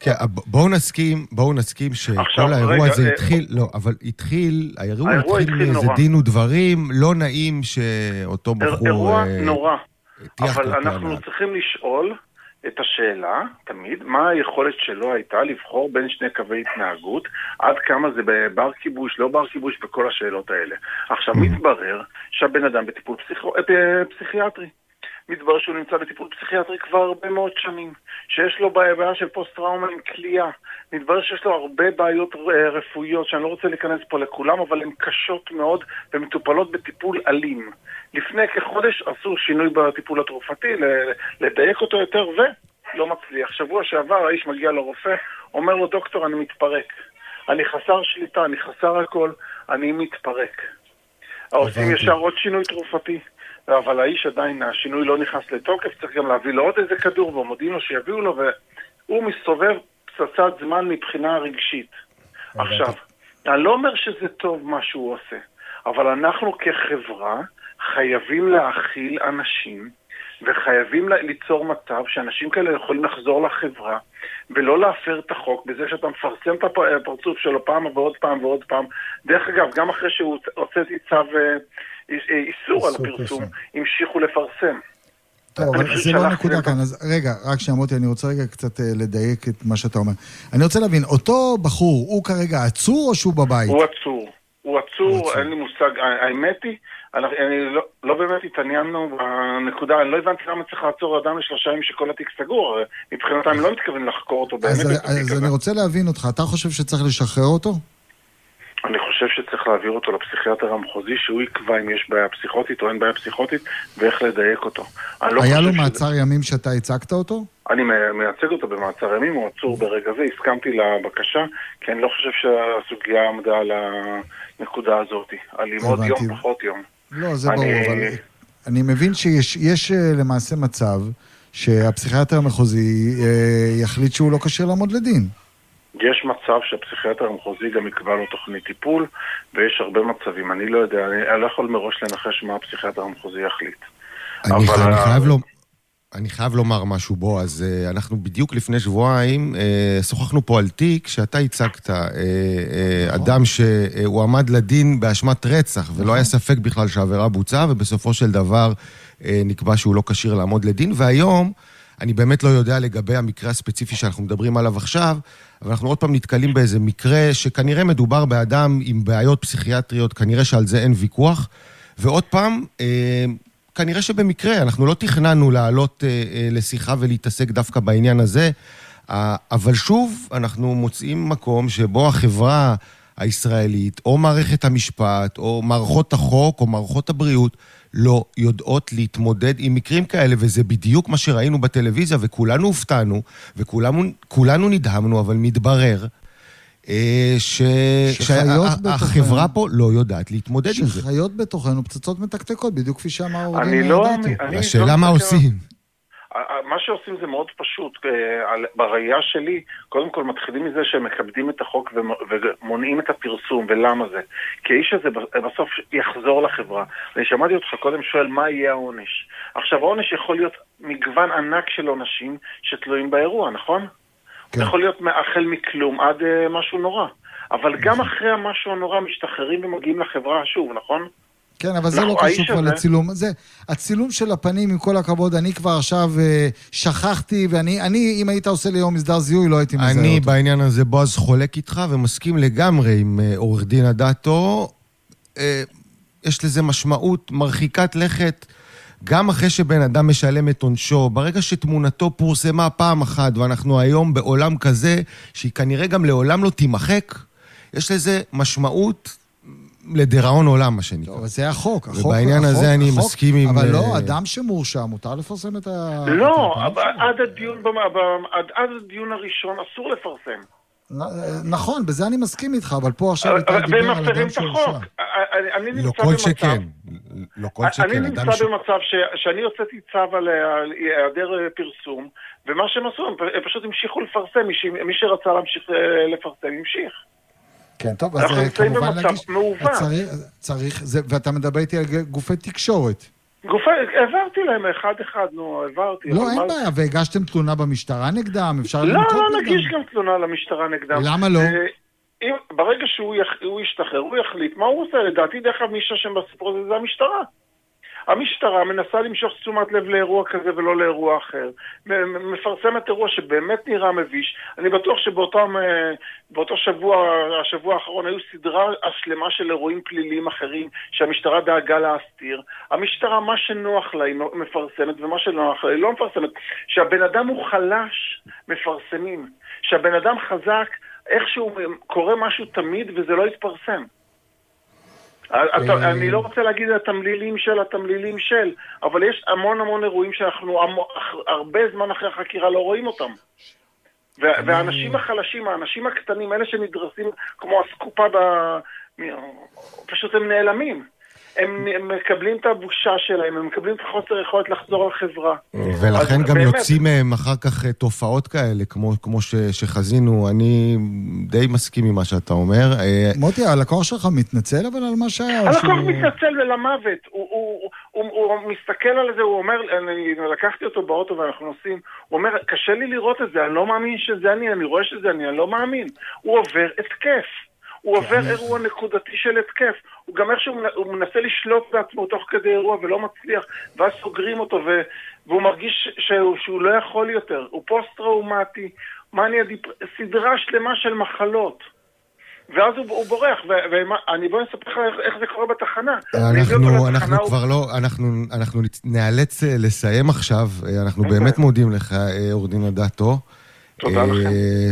כן, ב- בואו נסכים, בואו נסכים עכשיו, שכל האירוע רגע, הזה אה, התחיל, לא, אבל התחיל, האירוע האירוע התחיל מאיזה. דין ודברים לא נעים שאותו בחור... אירוע אה, נורא. אבל אנחנו הנהג. צריכים לשאול את השאלה, תמיד, מה היכולת שלו הייתה לבחור בין שני קווי התנהגות, עד כמה זה בר כיבוש, לא בר כיבוש, וכל השאלות האלה. עכשיו, מתברר שהבן אדם בטיפול פסיכו... אה, פסיכיאטרי. מתברר שהוא נמצא בטיפול פסיכיאטרי כבר הרבה מאוד שנים, שיש לו בעיה של פוסט-טראומה עם כליאה. מתברר שיש לו הרבה בעיות אה, רפואיות, שאני לא רוצה להיכנס פה לכולם, אבל הן קשות מאוד ומטופלות בטיפול אלים. לפני כחודש עשו שינוי בטיפול התרופתי, לדייק אותו יותר, ולא מצליח. שבוע שעבר האיש מגיע לרופא, אומר לו, דוקטור, אני מתפרק. אני חסר שליטה, אני חסר הכל, אני מתפרק. עושים. ישר עוד שינוי תרופתי. אבל האיש עדיין, השינוי לא נכנס לתוקף, צריך גם להביא לו עוד איזה כדור, ומודיעים לו שיביאו לו, והוא מסתובב פצצת זמן מבחינה רגשית. עכשיו, אני לא אומר שזה טוב מה שהוא עושה, אבל אנחנו כחברה חייבים להכיל אנשים, וחייבים ליצור מצב שאנשים כאלה יכולים לחזור לחברה, ולא להפר את החוק בזה שאתה מפרסם את הפ- הפרצוף שלו פעם ועוד פעם ועוד פעם. דרך אגב, גם אחרי שהוצאתי צו אה, איס- אה, איסור על איסור הפרסום, פרסום. המשיכו לפרסם. טוב, אבל זה לא הנקודה. כאן, אז רגע, רק שנייה, מוטי, אני רוצה רגע קצת אה, לדייק את מה שאתה אומר. אני רוצה להבין, אותו בחור, הוא כרגע עצור או שהוא בבית? הוא עצור. הוא עצור. אין לי מושג. ה- האמת היא, אני לא, לא באמת התעניינו בנקודה, אני לא הבנתי למה צריך לעצור אדם לשלושה ימים שכל התיק סגור, מבחינתם לא מתכוונים לחקור אותו באמת. אז. אני רוצה להבין אותך, אתה חושב שצריך לשחרר אותו? שצריך להעביר אותו לפסיכיאטר המחוזי, שהוא יקבע אם יש בעיה פסיכוטית או אין בעיה פסיכוטית, ואיך לדייק אותו. לא היה לו שזה- מעצר ימים שאתה הצגת אותו? אני מייצג אותו במעצר ימים, הוא עצור ברגע זה, הסכמתי לבקשה, כי אני לא חושב שהסוגיה עמדה על הנקודה הזאת. על ללמוד. יום פחות יום. לא, זה אני- ברור, אבל אני מבין שיש יש, אה, למעשה מצב שהפסיכיאטר המחוזי אה, יחליט שהוא לא כשיר לעמוד לדין. יש מצב שהפסיכיאטר המחוזי גם יקבע לו תוכנית טיפול, ויש הרבה מצבים. אני לא יודע, אני, אני לא יכול מראש לנחש מה הפסיכיאטר המחוזי יחליט. אני, אבל אני, ה- חייב לו, אני חייב לומר משהו, בועז. אה, אנחנו בדיוק לפני שבועיים אה, שוחחנו פה על תיק שאתה הצגת, אה, אה, אדם שהועמד לדין באשמת רצח, ולא היה ספק בכלל שהעבירה בוצעה, ובסופו של דבר אה, נקבע שהוא לא כשיר לעמוד לדין, והיום... אני באמת לא יודע לגבי המקרה הספציפי שאנחנו מדברים עליו עכשיו, אבל אנחנו עוד פעם נתקלים באיזה מקרה שכנראה מדובר באדם עם בעיות פסיכיאטריות, כנראה שעל זה אין ויכוח. ועוד פעם, אה, כנראה שבמקרה, אנחנו לא תכננו לעלות אה, אה, לשיחה ולהתעסק דווקא בעניין הזה, אה, אבל שוב, אנחנו מוצאים מקום שבו החברה הישראלית, או מערכת המשפט, או מערכות החוק, או מערכות הבריאות, לא יודעות להתמודד עם מקרים כאלה, וזה בדיוק מה שראינו בטלוויזיה, וכולנו הופתענו, וכולנו נדהמנו, אבל מתברר אה, ש... שהחברה. פה לא יודעת להתמודד עם זה. שחיות בתוכנו פצצות מתקתקות, בדיוק כפי שאמר עורך אני דין לא... השאלה לא מה עושים. מה שעושים זה מאוד פשוט. אה, בראייה שלי, קודם כל מתחילים מזה שהם מכבדים את החוק ומ- ומונעים את הפרסום, ולמה זה? כי האיש הזה בסוף יחזור לחברה. אני שמעתי אותך קודם שואל מה יהיה העונש. עכשיו, העונש יכול להיות מגוון ענק של עונשים שתלויים באירוע, נכון? כן. יכול להיות החל מכלום עד uh, משהו נורא. אבל גם אחרי המשהו הנורא משתחררים ומגיעים לחברה שוב, נכון? כן, אבל זה לא נכון, קשור כבר לצילום. זה, הצילום של הפנים, עם כל הכבוד, אני כבר עכשיו אה, שכחתי, ואני, אני, אם היית עושה לי יום מסדר זיהוי, לא הייתי מזהה אני אותו. בעניין הזה, בועז, חולק איתך ומסכים לגמרי עם אה, עורך דין אדטו. אה, יש לזה משמעות מרחיקת לכת. גם אחרי שבן אדם משלם את עונשו, ברגע שתמונתו פורסמה פעם אחת, ואנחנו היום בעולם כזה, שהיא כנראה גם לעולם לא תימחק, יש לזה משמעות לדיראון עולם, מה שנקרא. אבל זה החוק. החוק ובעניין החוק, הזה אני החוק, מסכים עם... אבל לא, אה, אדם שמורשע, מותר לפרסם את ה... לא, את אבל. עד הדיון, במ- במ- עד עד הדיון הראשון אסור לפרסם. נ- נכון, בזה אני מסכים איתך, אבל פה עכשיו איתי אבל- דיבר והם על מפרים אדם את שהורשע. החוק. אני- אני לא נמצא כל במצב... שכן. לא כל אני שכן. נמצא אדם ש... במצב שאני הוצאתי צו על היעדר אה, פרסום, ומה שהם עשו, הם פשוט המשיכו לפרסם, מי שרצה להמשיך אה, לפרסם, המשיך. כן, טוב, אז אנחנו אה, נמצאים כמובן במצב להגיש... מעוות. אז צריך, צריך, זה, ואתה מדבר איתי על גופי תקשורת. גופי, העברתי להם אחד-אחד, נו, העברתי. לא, אין בעיה, והגשתם תלונה במשטרה נגדם, אפשר לא, לנקוט לא נגדם. נגיש גם תלונה למשטרה נגדם. למה לא? אה, אם, ברגע שהוא יח, הוא ישתחרר, הוא יחליט מה הוא עושה. לדעתי, דרך אגב, מי שאשם בסיפור הזה זה המשטרה. המשטרה מנסה למשוך תשומת לב לאירוע כזה ולא לאירוע אחר. מפרסמת אירוע שבאמת נראה מביש. אני בטוח שבאותם, אה, שבוע, השבוע האחרון, היו סדרה שלמה של אירועים פליליים אחרים שהמשטרה דאגה להסתיר. המשטרה, מה שנוח לה היא מפרסמת, ומה שנוח לה היא לא מפרסמת. כשהבן אדם הוא חלש, מפרסמים. כשהבן אדם חזק, איכשהו קורה משהו תמיד וזה לא יתפרסם. אתה- אני לא רוצה להגיד התמלילים של התמלילים של, אבל יש המון המון אירועים שאנחנו הרבה זמן אחרי החקירה לא רואים אותם. וה- והאנשים החלשים, האנשים הקטנים, אלה שנדרסים כמו אסקופה. פשוט הם נעלמים. הם הם מקבלים את הבושה שלהם, הם מקבלים את החוסר יכולת לחזור לחברה. ולכן גם באמת, יוצאים מהם אחר כך אה, תופעות כאלה, כמו, כמו ש, שחזינו. אני די מסכים עם מה שאתה אומר. אה, מוטי, הלקוח שלך מתנצל אבל על מה שהיה? הלקוח שהוא- מתנצל למוות, הוא, הוא, הוא, הוא, הוא מסתכל על זה, הוא אומר, אני לקחתי אותו באוטו ואנחנו נוסעים, הוא אומר, קשה לי לראות את זה, אני לא מאמין שזה אני, אני רואה שזה אני, אני לא מאמין. הוא עובר התקף. הוא כן. עובר אירוע נקודתי של התקף. הוא גם איכשהו הוא מנסה לשלוט בעצמו תוך כדי אירוע ולא מצליח, ואז סוגרים אותו, ו, והוא מרגיש שהוא, שהוא לא יכול יותר. הוא פוסט-טראומטי, מניה דיפ... סדרה שלמה של מחלות. ואז הוא, הוא בורח, ואני בוא אספר לך איך, איך זה קורה בתחנה. אנחנו, לתחנה, אנחנו הוא- כבר לא, אנחנו, אנחנו נאלץ אה, לסיים עכשיו. אה, אנחנו באמת מודים לך, אה, עורך דין אדטו. תודה אה, לכם.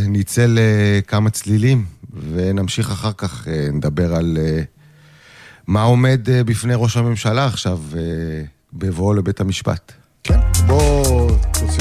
נצא לכמה צלילים, ונמשיך אחר כך, אה, נדבר על אה, מה עומד אה, בפני ראש הממשלה עכשיו אה, בבואו לבית המשפט. כן, בוא תוציא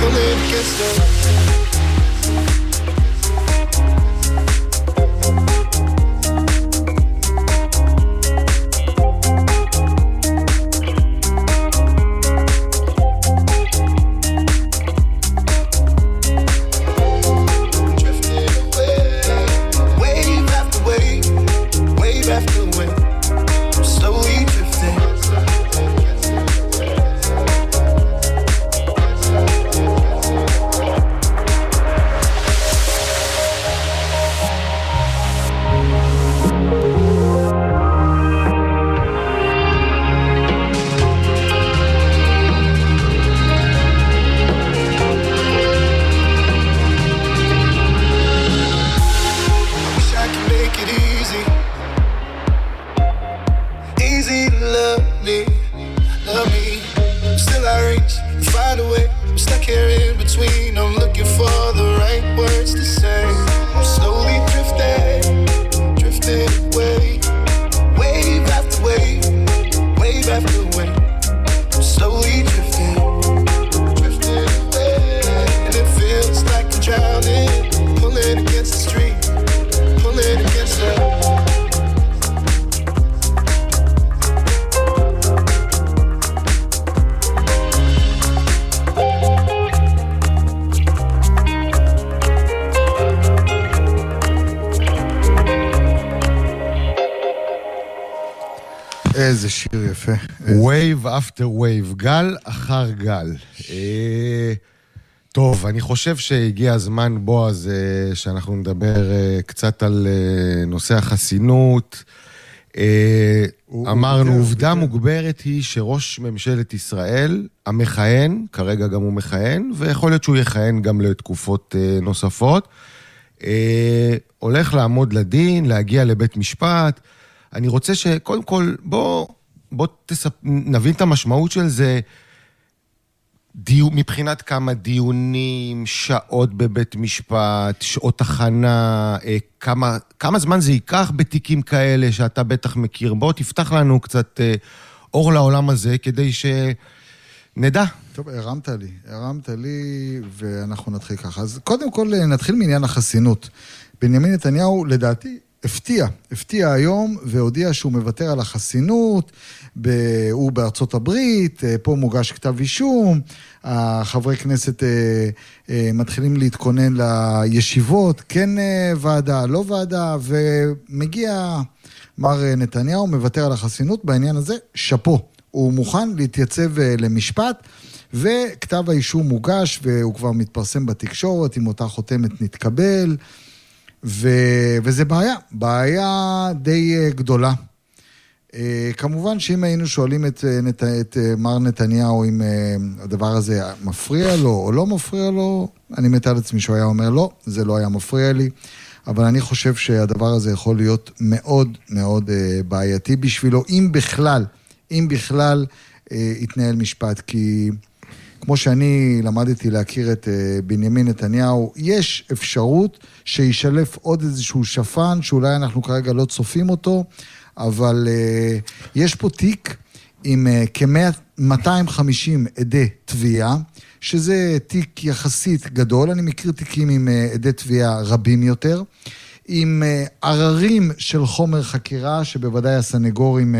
believe it gets there. גל אחר גל. אה, טוב, אני חושב שהגיע הזמן, בועז, אה, שאנחנו נדבר אה, קצת על נושא החסינות. אמרנו, עובדה מוגברת היא שראש ממשלת ישראל, המכהן, כרגע גם הוא מכהן, ויכול להיות שהוא יכהן גם לתקופות נוספות, הולך לעמוד לדין, להגיע לבית משפט. אני רוצה שקודם כל, בוא, בוא תספ... נבין את המשמעות של זה. דיו, מבחינת כמה דיונים, שעות בבית משפט, שעות הכנה, אה, כמה, כמה זמן זה ייקח בתיקים כאלה שאתה בטח מכיר. בוא תפתח לנו קצת אה, אור לעולם הזה כדי שנדע. טוב, הרמת לי, הרמת לי, ואנחנו נתחיל ככה. אז קודם כל אה, נתחיל מעניין החסינות. בנימין נתניהו, לדעתי, הפתיע, הפתיע היום והודיע שהוא מוותר על החסינות, ב... הוא בארצות הברית, אה, פה מוגש כתב אישום, החברי כנסת אה, אה, מתחילים להתכונן לישיבות, כן אה, ועדה, לא ועדה, ומגיע מר אה, נתניהו, מוותר על החסינות, בעניין הזה, שאפו. הוא מוכן להתייצב אה, למשפט, וכתב האישום מוגש, והוא כבר מתפרסם בתקשורת, אם אותה חותמת נתקבל, ו... וזה בעיה, בעיה די אה, גדולה. אה, כמובן שאם היינו שואלים את, אה. את אה, מר נתניהו אם הדבר הזה מפריע לו או לא מפריע לו, אני מתאר לעצמי שהוא היה אומר לא, זה לא היה מפריע לי, אבל אני חושב שהדבר הזה יכול להיות מאוד מאוד בעייתי בשבילו, אם בכלל, אם בכלל יתנהל משפט, כי כמו שאני למדתי להכיר את אה, בנימין נתניהו, יש אפשרות שישלף עוד איזשהו שפן, שאולי אנחנו כרגע לא צופים אותו, אבל אה, יש פה תיק עם אה, כ-250 עדי תביעה, שזה תיק יחסית גדול, אני מכיר תיקים עם עדי תביעה רבים יותר, עם עררים של חומר חקירה, שבוודאי הסנגורים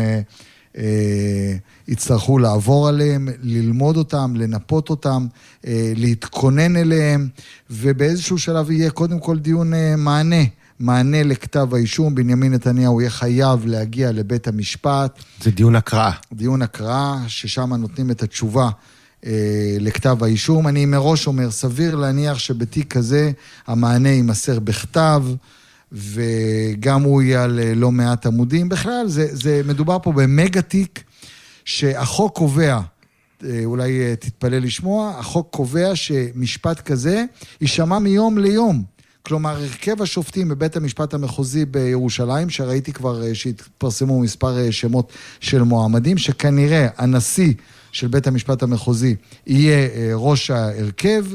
יצטרכו לעבור עליהם, ללמוד אותם, לנפות אותם, אה, להתכונן אליהם, ובאיזשהו שלב יהיה קודם כל דיון אה, מענה. מענה לכתב האישום, בנימין נתניהו יהיה חייב להגיע לבית המשפט. זה דיון הקראה. דיון הקראה, ששם נותנים את התשובה אה, לכתב האישום. אני מראש אומר, סביר להניח שבתיק כזה המענה יימסר בכתב, וגם הוא יהיה על אה, לא מעט עמודים. בכלל, זה, זה מדובר פה במגה תיק, שהחוק קובע, אה, אולי אה, תתפלא לשמוע, החוק קובע שמשפט כזה יישמע מיום ליום. כלומר, הרכב השופטים בבית המשפט המחוזי בירושלים, שראיתי כבר שהתפרסמו מספר שמות של מועמדים, שכנראה הנשיא של בית המשפט המחוזי יהיה ראש ההרכב.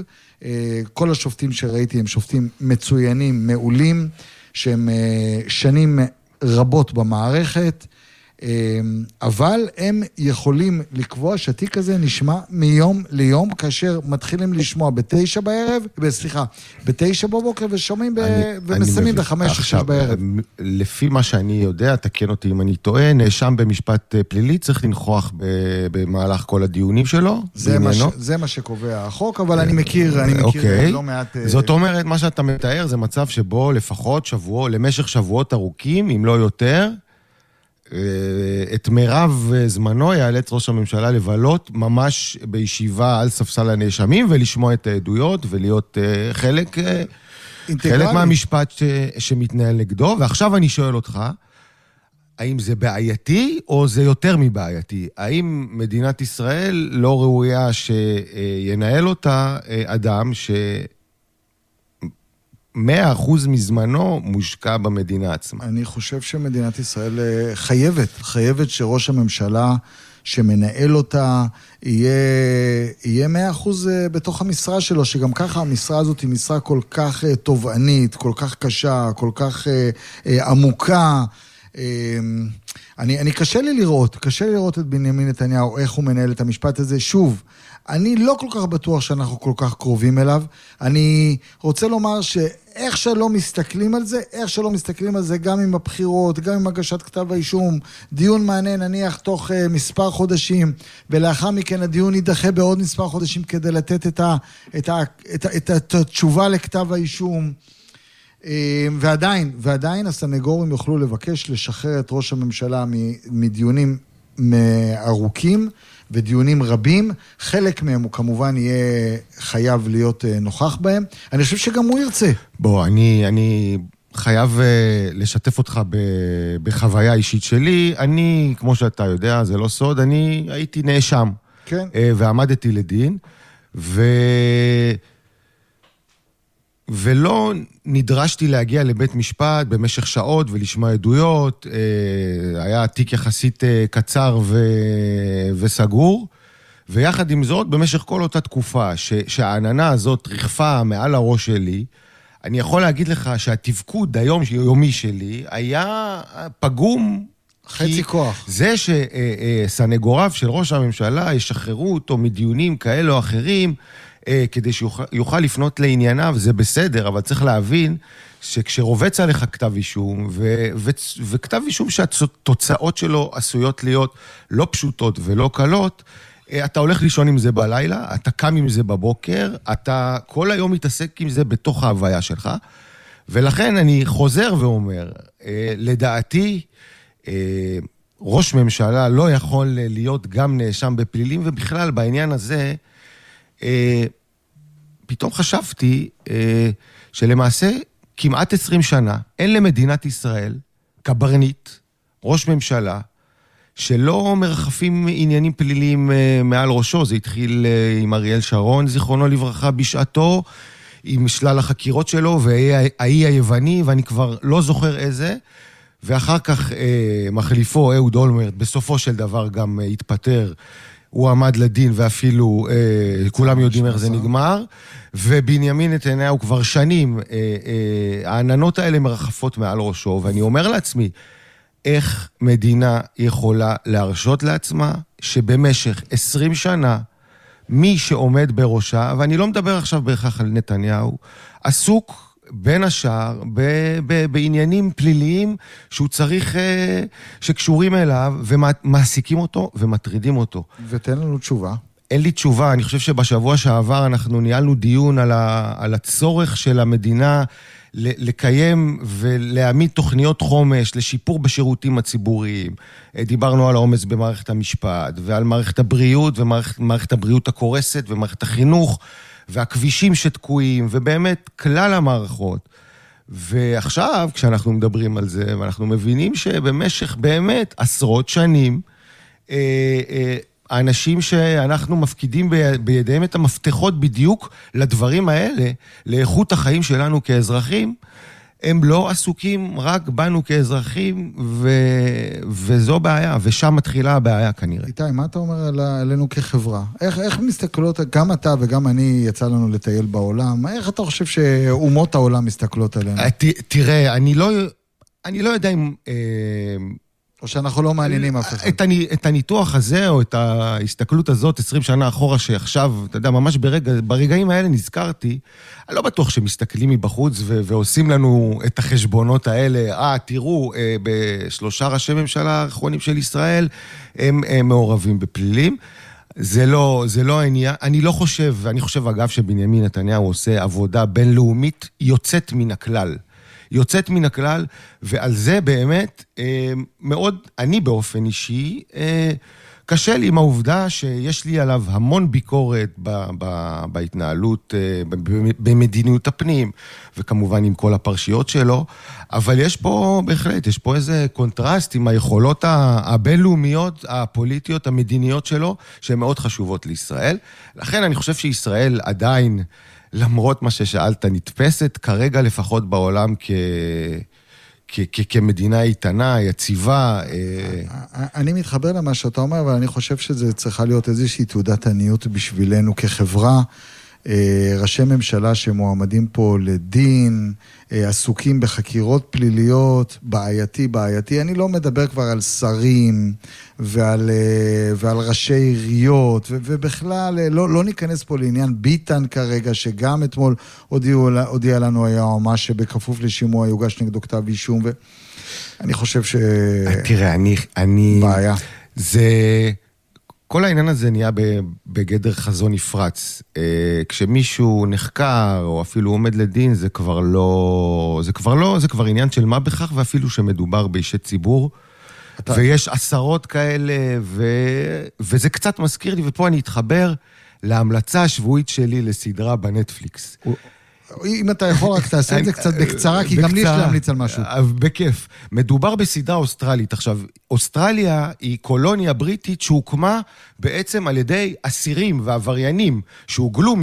כל השופטים שראיתי הם שופטים מצוינים, מעולים, שהם אה, שנים רבות במערכת. אה, אבל הם יכולים לקבוע שהתיק הזה נשמע מיום ליום, כאשר מתחילים לשמוע בתשע בערב, סליחה, בתשע בבוקר ושומעים ב... ומסיימים. בחמש או שש עכשיו, בערב. לפי מה שאני יודע, תקן אותי אם אני טועה, נאשם במשפט אה, פלילי צריך לנכוח במהלך כל הדיונים שלו, זה מה, ש... זה מה שקובע החוק, אבל אני מכיר, אני מכיר אוקיי. לא מעט... אה, זאת אומרת, מה שאתה מתאר זה מצב שבו לפחות שבוע, למשך שבועות ארוכים, אם לא יותר, אה, את מירב אה, זמנו ייאלץ ראש הממשלה לבלות ממש בישיבה על ספסל הנאשמים ולשמוע את העדויות ולהיות אה, חלק, אה, אינטגרלי. חלק מהמשפט ש, שמתנהל נגדו. ועכשיו אני שואל אותך, האם זה בעייתי או זה יותר מבעייתי? האם מדינת ישראל לא ראויה שינהל אותה אדם ש... 100% מזמנו מושקע במדינה עצמה. אני חושב שמדינת ישראל אה, חייבת, חייבת שראש הממשלה שמנהל אותה יהיה, יהיה 100% אה, בתוך המשרה שלו, שגם ככה המשרה הזאת היא משרה כל כך אה, תובענית, כל כך קשה, כל כך עמוקה. אה, אני, אני קשה לי לראות, קשה לי לראות את בנימין נתניהו, איך הוא מנהל את המשפט הזה. שוב, אני לא כל כך בטוח שאנחנו כל כך קרובים אליו. אני רוצה לומר שאיך שלא מסתכלים על זה, איך שלא מסתכלים על זה, גם עם הבחירות, גם עם הגשת כתב האישום, דיון מענה נניח תוך uh, מספר חודשים, ולאחר מכן הדיון יידחה בעוד מספר חודשים כדי לתת את, ה, את, ה, את, ה, את, ה, את התשובה לכתב האישום. אה, ועדיין, ועדיין הסנגורים יוכלו לבקש לשחרר את ראש הממשלה מדיונים ארוכים ודיונים רבים. חלק מהם הוא כמובן יהיה חייב להיות אה, נוכח בהם. אני חושב שגם הוא ירצה. בוא, אני, אני חייב uh, לשתף אותך ב, בחוויה אישית שלי. אני, כמו שאתה יודע, זה לא סוד, אני הייתי נאשם. כן. Uh, ועמדתי לדין, ו... ולא נדרשתי להגיע לבית משפט במשך שעות ולשמוע עדויות. אה, היה תיק יחסית אה, קצר ו... וסגור. ויחד עם זאת, במשך כל אותה תקופה ש... שהעננה הזאת ריחפה מעל הראש שלי, אני יכול להגיד לך שהתפקוד היומיומי שלי היה פגום. חצי כוח. זה שסנגוריו של ראש הממשלה ישחררו אותו מדיונים כאלה או אחרים, אה, כדי שיוכל יוכל לפנות לענייניו, זה בסדר, אבל צריך להבין שכשרובץ עליך כתב אישום, ו, ו, וכתב אישום שהתוצאות שלו עשויות להיות לא פשוטות ולא קלות, אה, אתה הולך לישון עם זה בלילה, אתה קם עם זה בבוקר, אתה כל היום מתעסק עם זה בתוך ההוויה שלך, ולכן אני חוזר ואומר, אה, לדעתי, ראש ממשלה לא יכול להיות גם נאשם בפלילים, ובכלל בעניין הזה, אה, פתאום חשבתי אה, שלמעשה כמעט 20 שנה אין למדינת ישראל קברניט, ראש ממשלה, שלא מרחפים עניינים פליליים אה, מעל ראשו. זה התחיל אה, עם אריאל שרון, זיכרונו לברכה, בשעתו, עם שלל החקירות שלו, והאי היווני, ואני כבר לא זוכר איזה. ואחר כך אה, מחליפו, אהוד אולמרט, בסופו של דבר גם אה, התפטר. הוא עמד לדין ואפילו אה, כולם יודעים איך זה נגמר. ובנימין נתניהו כבר שנים, אה, אה, העננות האלה מרחפות מעל ראשו, ואני אומר לעצמי, איך מדינה יכולה להרשות לעצמה שבמשך 20 שנה מי שעומד בראשה, ואני לא מדבר עכשיו בהכרח על נתניהו, עסוק בין השאר ב- ב- בעניינים פליליים שהוא צריך, אה, שקשורים אליו ומעסיקים אותו ומטרידים אותו. ותן לנו תשובה. אין לי תשובה, אני חושב שבשבוע שעבר אנחנו ניהלנו דיון על, ה, על הצורך של המדינה לקיים ולהעמיד תוכניות חומש לשיפור בשירותים הציבוריים. אה, דיברנו על העומס במערכת המשפט, ועל מערכת הבריאות, ומערכת הבריאות הקורסת, ומערכת החינוך, והכבישים שתקועים, ובאמת כלל המערכות. ועכשיו, כשאנחנו מדברים על זה, ואנחנו מבינים שבמשך באמת עשרות שנים, אה, אה, האנשים שאנחנו מפקידים בידיהם את המפתחות בדיוק לדברים האלה, לאיכות החיים שלנו כאזרחים, הם לא עסוקים רק בנו כאזרחים, ו... וזו בעיה, ושם מתחילה הבעיה כנראה. איתי, מה אתה אומר על... עלינו כחברה? איך, איך מסתכלות, גם אתה וגם אני יצא לנו לטייל בעולם, איך אתה חושב שאומות העולם מסתכלות עלינו? ת, תראה, אני לא, אני לא יודע אם... אה, או שאנחנו לא מעניינים אף אחד. את, הני, את הניתוח הזה, או את ההסתכלות הזאת 20 שנה אחורה, שעכשיו, אתה יודע, ממש ברגע, ברגעים האלה נזכרתי, אני לא בטוח שמסתכלים מבחוץ ו- ועושים לנו את החשבונות האלה. אה, תראו, אה, בשלושה ראשי ממשלה האחרונים של ישראל, הם, הם מעורבים בפלילים. זה לא, זה לא העניין, אני לא חושב, ואני חושב אגב שבנימין נתניהו עושה עבודה בינלאומית יוצאת מן הכלל. יוצאת מן הכלל, ועל זה באמת אה, מאוד, אני באופן אישי, אה, קשה לי עם העובדה שיש לי עליו המון ביקורת ב, ב, בהתנהלות, אה, במדיניות הפנים, וכמובן עם כל הפרשיות שלו, אבל יש פה, בהחלט, יש פה איזה קונטרסט עם היכולות הבינלאומיות, הפוליטיות, המדיניות שלו, שהן מאוד חשובות לישראל. לכן אני חושב שישראל עדיין... למרות מה ששאלת, נתפסת כרגע לפחות בעולם כמדינה איתנה, יציבה. אה, אני מתחבר למה שאתה אומר, אבל אני חושב שזה צריכה להיות איזושהי תעודת עניות בשבילנו כחברה. אה, ראשי ממשלה שמועמדים פה לדין, אה, עסוקים בחקירות פליליות, בעייתי, בעייתי. אני לא מדבר כבר על שרים ועל, אה, ועל ראשי עיריות, ובכלל, לא, לא ניכנס פה לעניין ביטן כרגע, שגם אתמול הודיעו, הודיע לנו היועמ"ש שבכפוף לשימוע יוגש נגדו כתב אישום, ואני חושב ש... תראה, אני... אני... בעיה. זה... כל העניין הזה נהיה בגדר חזון נפרץ. אה, כשמישהו נחקר, או אפילו עומד לדין, זה כבר לא... זה כבר לא, זה כבר עניין של מה בכך, ואפילו שמדובר באישי ציבור. ויש עשרות כאלה, ו... וזה קצת מזכיר לי, ופה אני אתחבר להמלצה השבועית שלי לסדרה בנטפליקס. אם אתה יכול רק תעשה את זה קצת בקצרה, כי גם לי יש. להמליץ על משהו. אה, בכיף. מדובר בסדרה אוסטרלית. עכשיו, אוסטרליה היא קולוניה בריטית שהוקמה בעצם על ידי אסירים ועבריינים שהוגלו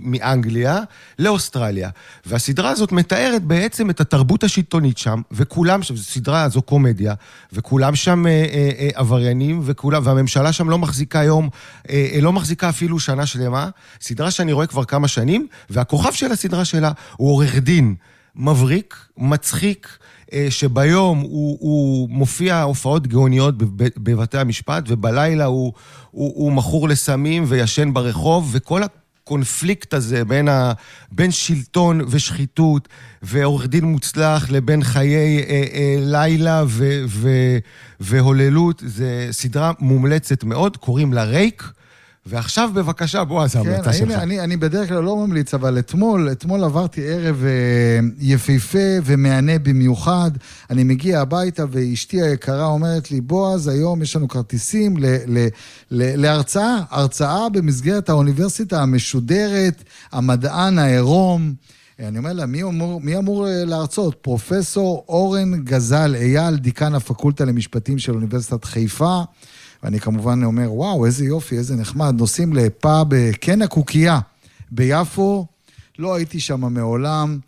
מאנגליה לאוסטרליה. והסדרה הזאת מתארת בעצם את התרבות השלטונית שם, וכולם שם, זו סדרה, זו קומדיה, וכולם שם אה, אה, אה, עבריינים, וכולם, והממשלה שם לא מחזיקה היום, אה, אה, לא מחזיקה אפילו שנה שלמה. סדרה שאני רואה כבר כמה שנים, והכוכב של הסדרה שלה הוא עורך דין. מבריק, מצחיק, אה, שביום הוא, הוא מופיע הופעות גאוניות בב- בבתי המשפט, ובלילה הוא, הוא, הוא מכור לסמים וישן ברחוב, וכל הקונפליקט הזה בין, ה, בין שלטון ושחיתות ועורך דין מוצלח לבין חיי אה, אה, לילה ו, ו, והוללות, זה סדרה מומלצת מאוד, קוראים לה רייק. ועכשיו בבקשה, בועז, ההמלצה כן, שלך. הנה, אני, אני בדרך כלל לא ממליץ, אבל אתמול, אתמול עברתי ערב אה, יפהפה ומהנה במיוחד. אני מגיע הביתה ואשתי היקרה אומרת לי, בועז, היום יש לנו כרטיסים ל, ל, ל, להרצאה, הרצאה במסגרת האוניברסיטה המשודרת, המדען העירום. אני אומר לה, מי אמור, מי אמור אה, להרצות? פרופסור אורן גזל אייל, דיקן הפקולטה למשפטים של אוניברסיטת חיפה. ואני כמובן אומר, וואו, איזה יופי, איזה נחמד. נוסעים לפאב אה, קן הקוקייה ביפו, לא הייתי שם מעולם,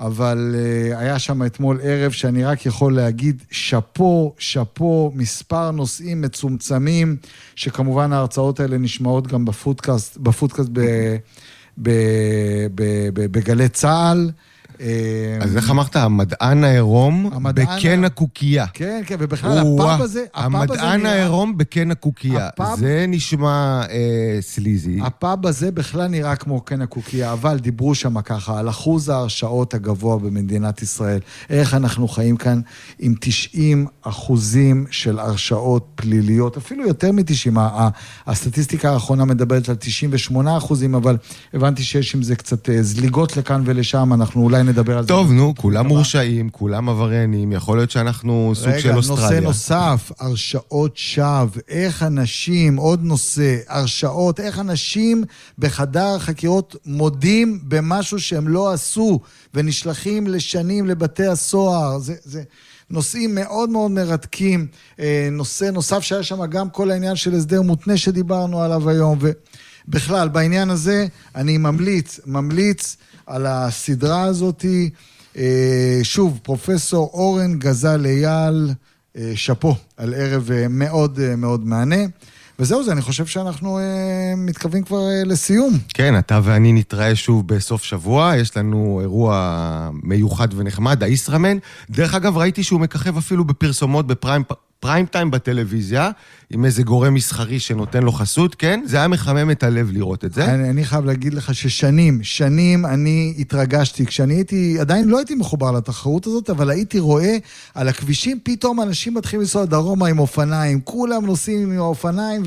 אבל uh, היה שם אתמול ערב שאני רק יכול להגיד שאפו, שאפו, מספר נושאים מצומצמים, שכמובן ההרצאות האלה נשמעות גם בפודקאסט, בפודקאסט ב, ב, ב, ב, בגלי צה"ל. אה, אז איך אמרת? המדען העירום המדען בקן הקוקייה. כן, כן, ובכלל הפאב הזה, הפאב הזה המדען נראה- העירום בקן הקוקייה. זה נשמע אה, סליזי. הפאב הזה בכלל נראה כמו קן הקוקייה, אבל דיברו שם ככה על אחוז ההרשעות הגבוה במדינת ישראל. איך אנחנו חיים כאן עם 90 אחוזים של הרשעות פליליות, אפילו יותר מ-90. ה- ה- הסטטיסטיקה האחרונה מדברת על 98 אחוזים, אבל הבנתי שיש עם זה קצת אה, זליגות לכאן ולשם, אנחנו אולי נדבר על זה. טוב, נו, כולם מורשעים, כולם עבריינים, יכול להיות שאנחנו סוג של רגע, נושא אוסטרליה. נוסף, הרשעות שווא. איך אנשים, עוד נושא, הרשעות, איך אנשים בחדר חקירות מודים במשהו שהם לא עשו ונשלחים לשנים לבתי הסוהר. זה, זה נושאים מאוד מאוד מרתקים. אה, נושא נוסף שהיה שם גם כל העניין של הסדר מותנה שדיברנו עליו היום. ובכלל, בעניין הזה אני ממליץ, ממליץ על הסדרה הזאתי. אה, שוב, פרופסור אורן גזל אייל, אה, שאפו על ערב אה, מאוד מאוד מהנה. וזהו זה, אני חושב שאנחנו אה, מתקרבים כבר אה, לסיום. כן, אתה ואני נתראה שוב בסוף שבוע, יש לנו אירוע מיוחד ונחמד, הישראמן. דרך אגב, ראיתי שהוא מככב אפילו בפרסומות בפריים פריים טיים בטלוויזיה, עם איזה גורם מסחרי שנותן לו חסות, כן? זה היה מחמם את הלב לראות את זה. אני, אני חייב להגיד לך ששנים, שנים אני התרגשתי. כשאני הייתי, עדיין לא הייתי מחובר לתחרות הזאת, אבל הייתי רואה על הכבישים, פתאום אנשים מתחילים לנסוע דרומה עם אופניים, כולם נוסעים עם האופניים,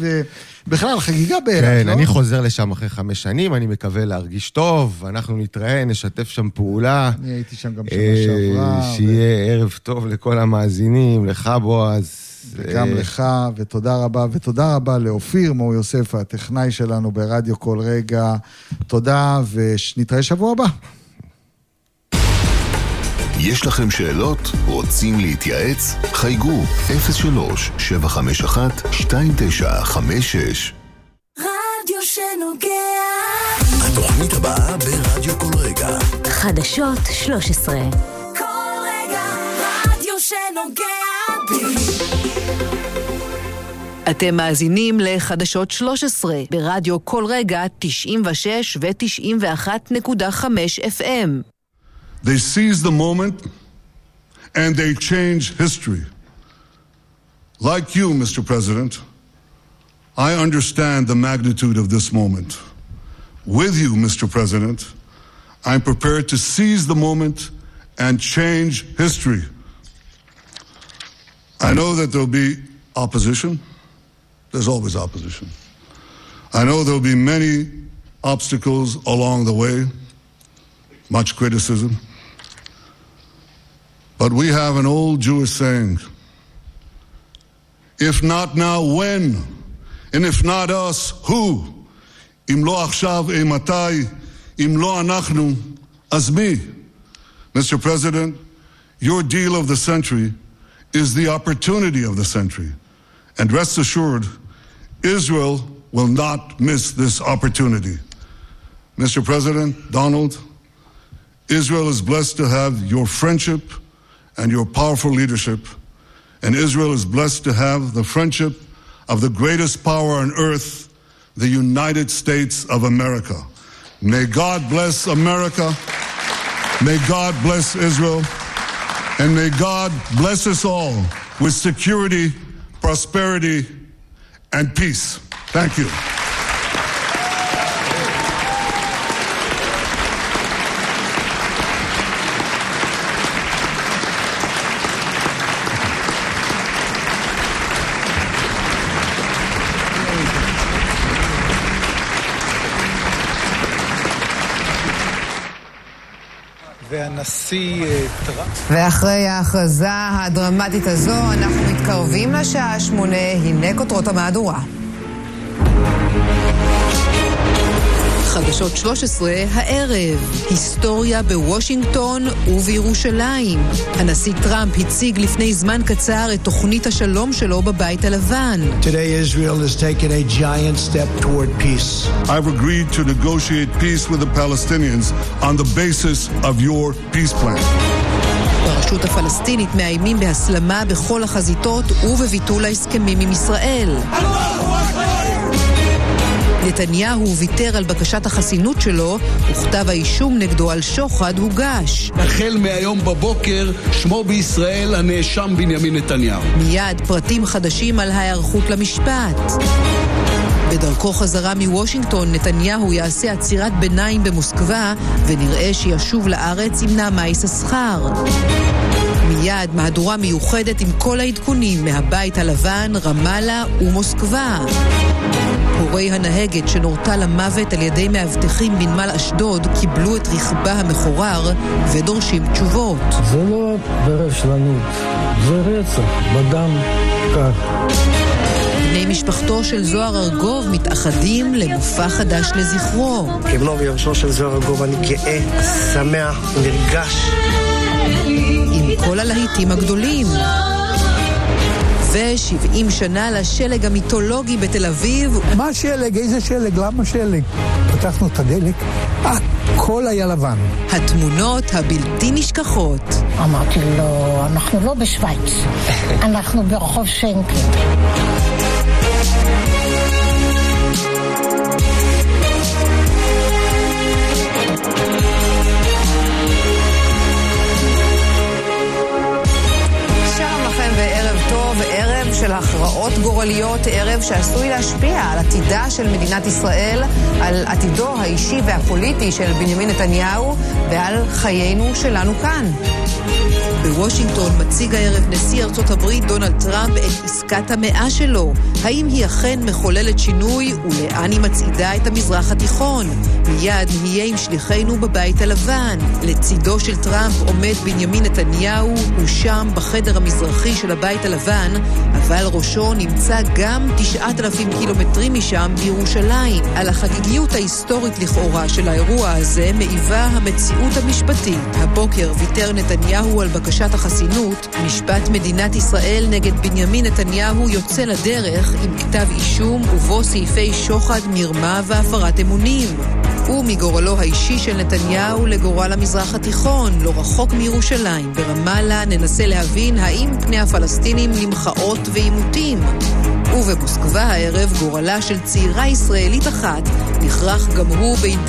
ובכלל, חגיגה באילת, כן, לא? אני חוזר לשם אחרי חמש שנים, אני מקווה להרגיש טוב, אנחנו נתראה, נשתף שם פעולה. אני הייתי שם גם שנה אה, שעברה. שיהיה ערב טוב לכל המאזינים, לך בועז. וגם אה, לך, ותודה רבה, ותודה רבה לאופיר מור יוסף, הטכנאי שלנו ברדיו כל רגע. תודה, ונתראה שבוע הבא. יש לכם שאלות? רוצים להתייעץ? חייגו 03-751-2956 רדיו שנוגע התוכנית הבאה ברדיו כל רגע. חדשות 13. כל רגע רדיו שנוגע בי אתם מאזינים לחדשות 13 ברדיו כל רגע 96 ו-91.5 FM. They seize the moment and they change history. Like you, Mr. President, I understand the magnitude of this moment. With you, Mr. President, I'm prepared to seize the moment and change history. I know that there'll be opposition. There's always opposition. I know there'll be many obstacles along the way, much criticism. But we have an old Jewish saying If not now, when? And if not us, who? אם לא עכשיו, אימתי? אם לא אנחנו, אז מי? Mr. President, your deal of the century is the opportunity of the century. And rest assured, Israel will not miss this opportunity. Mr. President, Donald, Israel is blessed to have your friendship and your powerful leadership. And Israel is blessed to have the friendship of the greatest power on earth, the United States of America. May God bless America. May God bless Israel. And may God bless us all with security, prosperity, and peace. Thank you. והנשיא אה, טראמפ... ואחרי ההכרזה הדרמטית הזו, אנחנו מתקרבים לשעה שמונה, הנה כותרות המהדורה. חדשות 13 הערב, היסטוריה בוושינגטון ובירושלים. הנשיא טראמפ הציג לפני זמן קצר את תוכנית השלום שלו בבית הלבן. Today, Israel has taken a giant step toward peace. I've agreed to negotiate peace with the Palestinians on the basis of your peace plan. ברשות הפלסטינית מאיימים בהסלמה בכל החזיתות ובביטול ההסכמים עם ישראל. נתניהו ויתר על בקשת החסינות שלו, וכתב האישום נגדו על שוחד הוגש. החל מהיום בבוקר, שמו בישראל הנאשם בנימין נתניהו. מיד פרטים חדשים על ההיערכות למשפט. בדרכו חזרה מוושינגטון, נתניהו יעשה עצירת ביניים במוסקבה, ונראה שישוב לארץ עם נעמה יששכר. מיד מהדורה מיוחדת עם כל העדכונים מהבית הלבן, רמאללה ומוסקבה. הורי הנהגת שנורתה למוות על ידי מאבטחים בנמל אשדוד קיבלו את רכבה המחורר ודורשים תשובות. זה לא ברשלנות, זה רצח, בדם קר. בני משפחתו של זוהר ארגוב מתאחדים למופע חדש לזכרו. כבנו ויורשו של זוהר ארגוב אני גאה, שמח, נרגש. עם כל הלהיטים הגדולים. ו-70 שנה לשלג המיתולוגי בתל אביב. מה שלג? איזה שלג? למה שלג? פתחנו את הדלק, הכל היה לבן. התמונות הבלתי נשכחות. אמרתי לו, אנחנו לא בשוויץ, אנחנו ברחוב שנקין. של הכרעות גורליות, ערב שעשוי להשפיע על עתידה של מדינת ישראל, על עתידו האישי והפוליטי של בנימין נתניהו ועל חיינו שלנו כאן. בוושינגטון מציג הערב נשיא ארצות הברית דונלד טראמפ את עסקת המאה שלו. האם היא אכן מחוללת שינוי ולאן היא מצעידה את המזרח התיכון? מיד נהיה עם שליחינו בבית הלבן. לצידו של טראמפ עומד בנימין נתניהו, הוא שם בחדר המזרחי של הבית הלבן, אבל ראשו נמצא גם 9,000 קילומטרים משם בירושלים. על החגיגיות ההיסטורית לכאורה של האירוע הזה מעיבה המציאות המשפטית. הבוקר ויתר נתניהו על בקשת החסינות, משפט מדינת ישראל נגד בנימין נתניהו יוצא לדרך עם כתב אישום ובו סעיפי שוחד, מרמה והפרת אמונים. ומגורלו האישי של נתניהו לגורל המזרח התיכון, לא רחוק מירושלים, ברמאללה, ננסה להבין האם פני הפלסטינים למחאות ועימותים. ובמוסקבה הערב גורלה של צעירה ישראלית אחת נכרך גם הוא באינטרנט.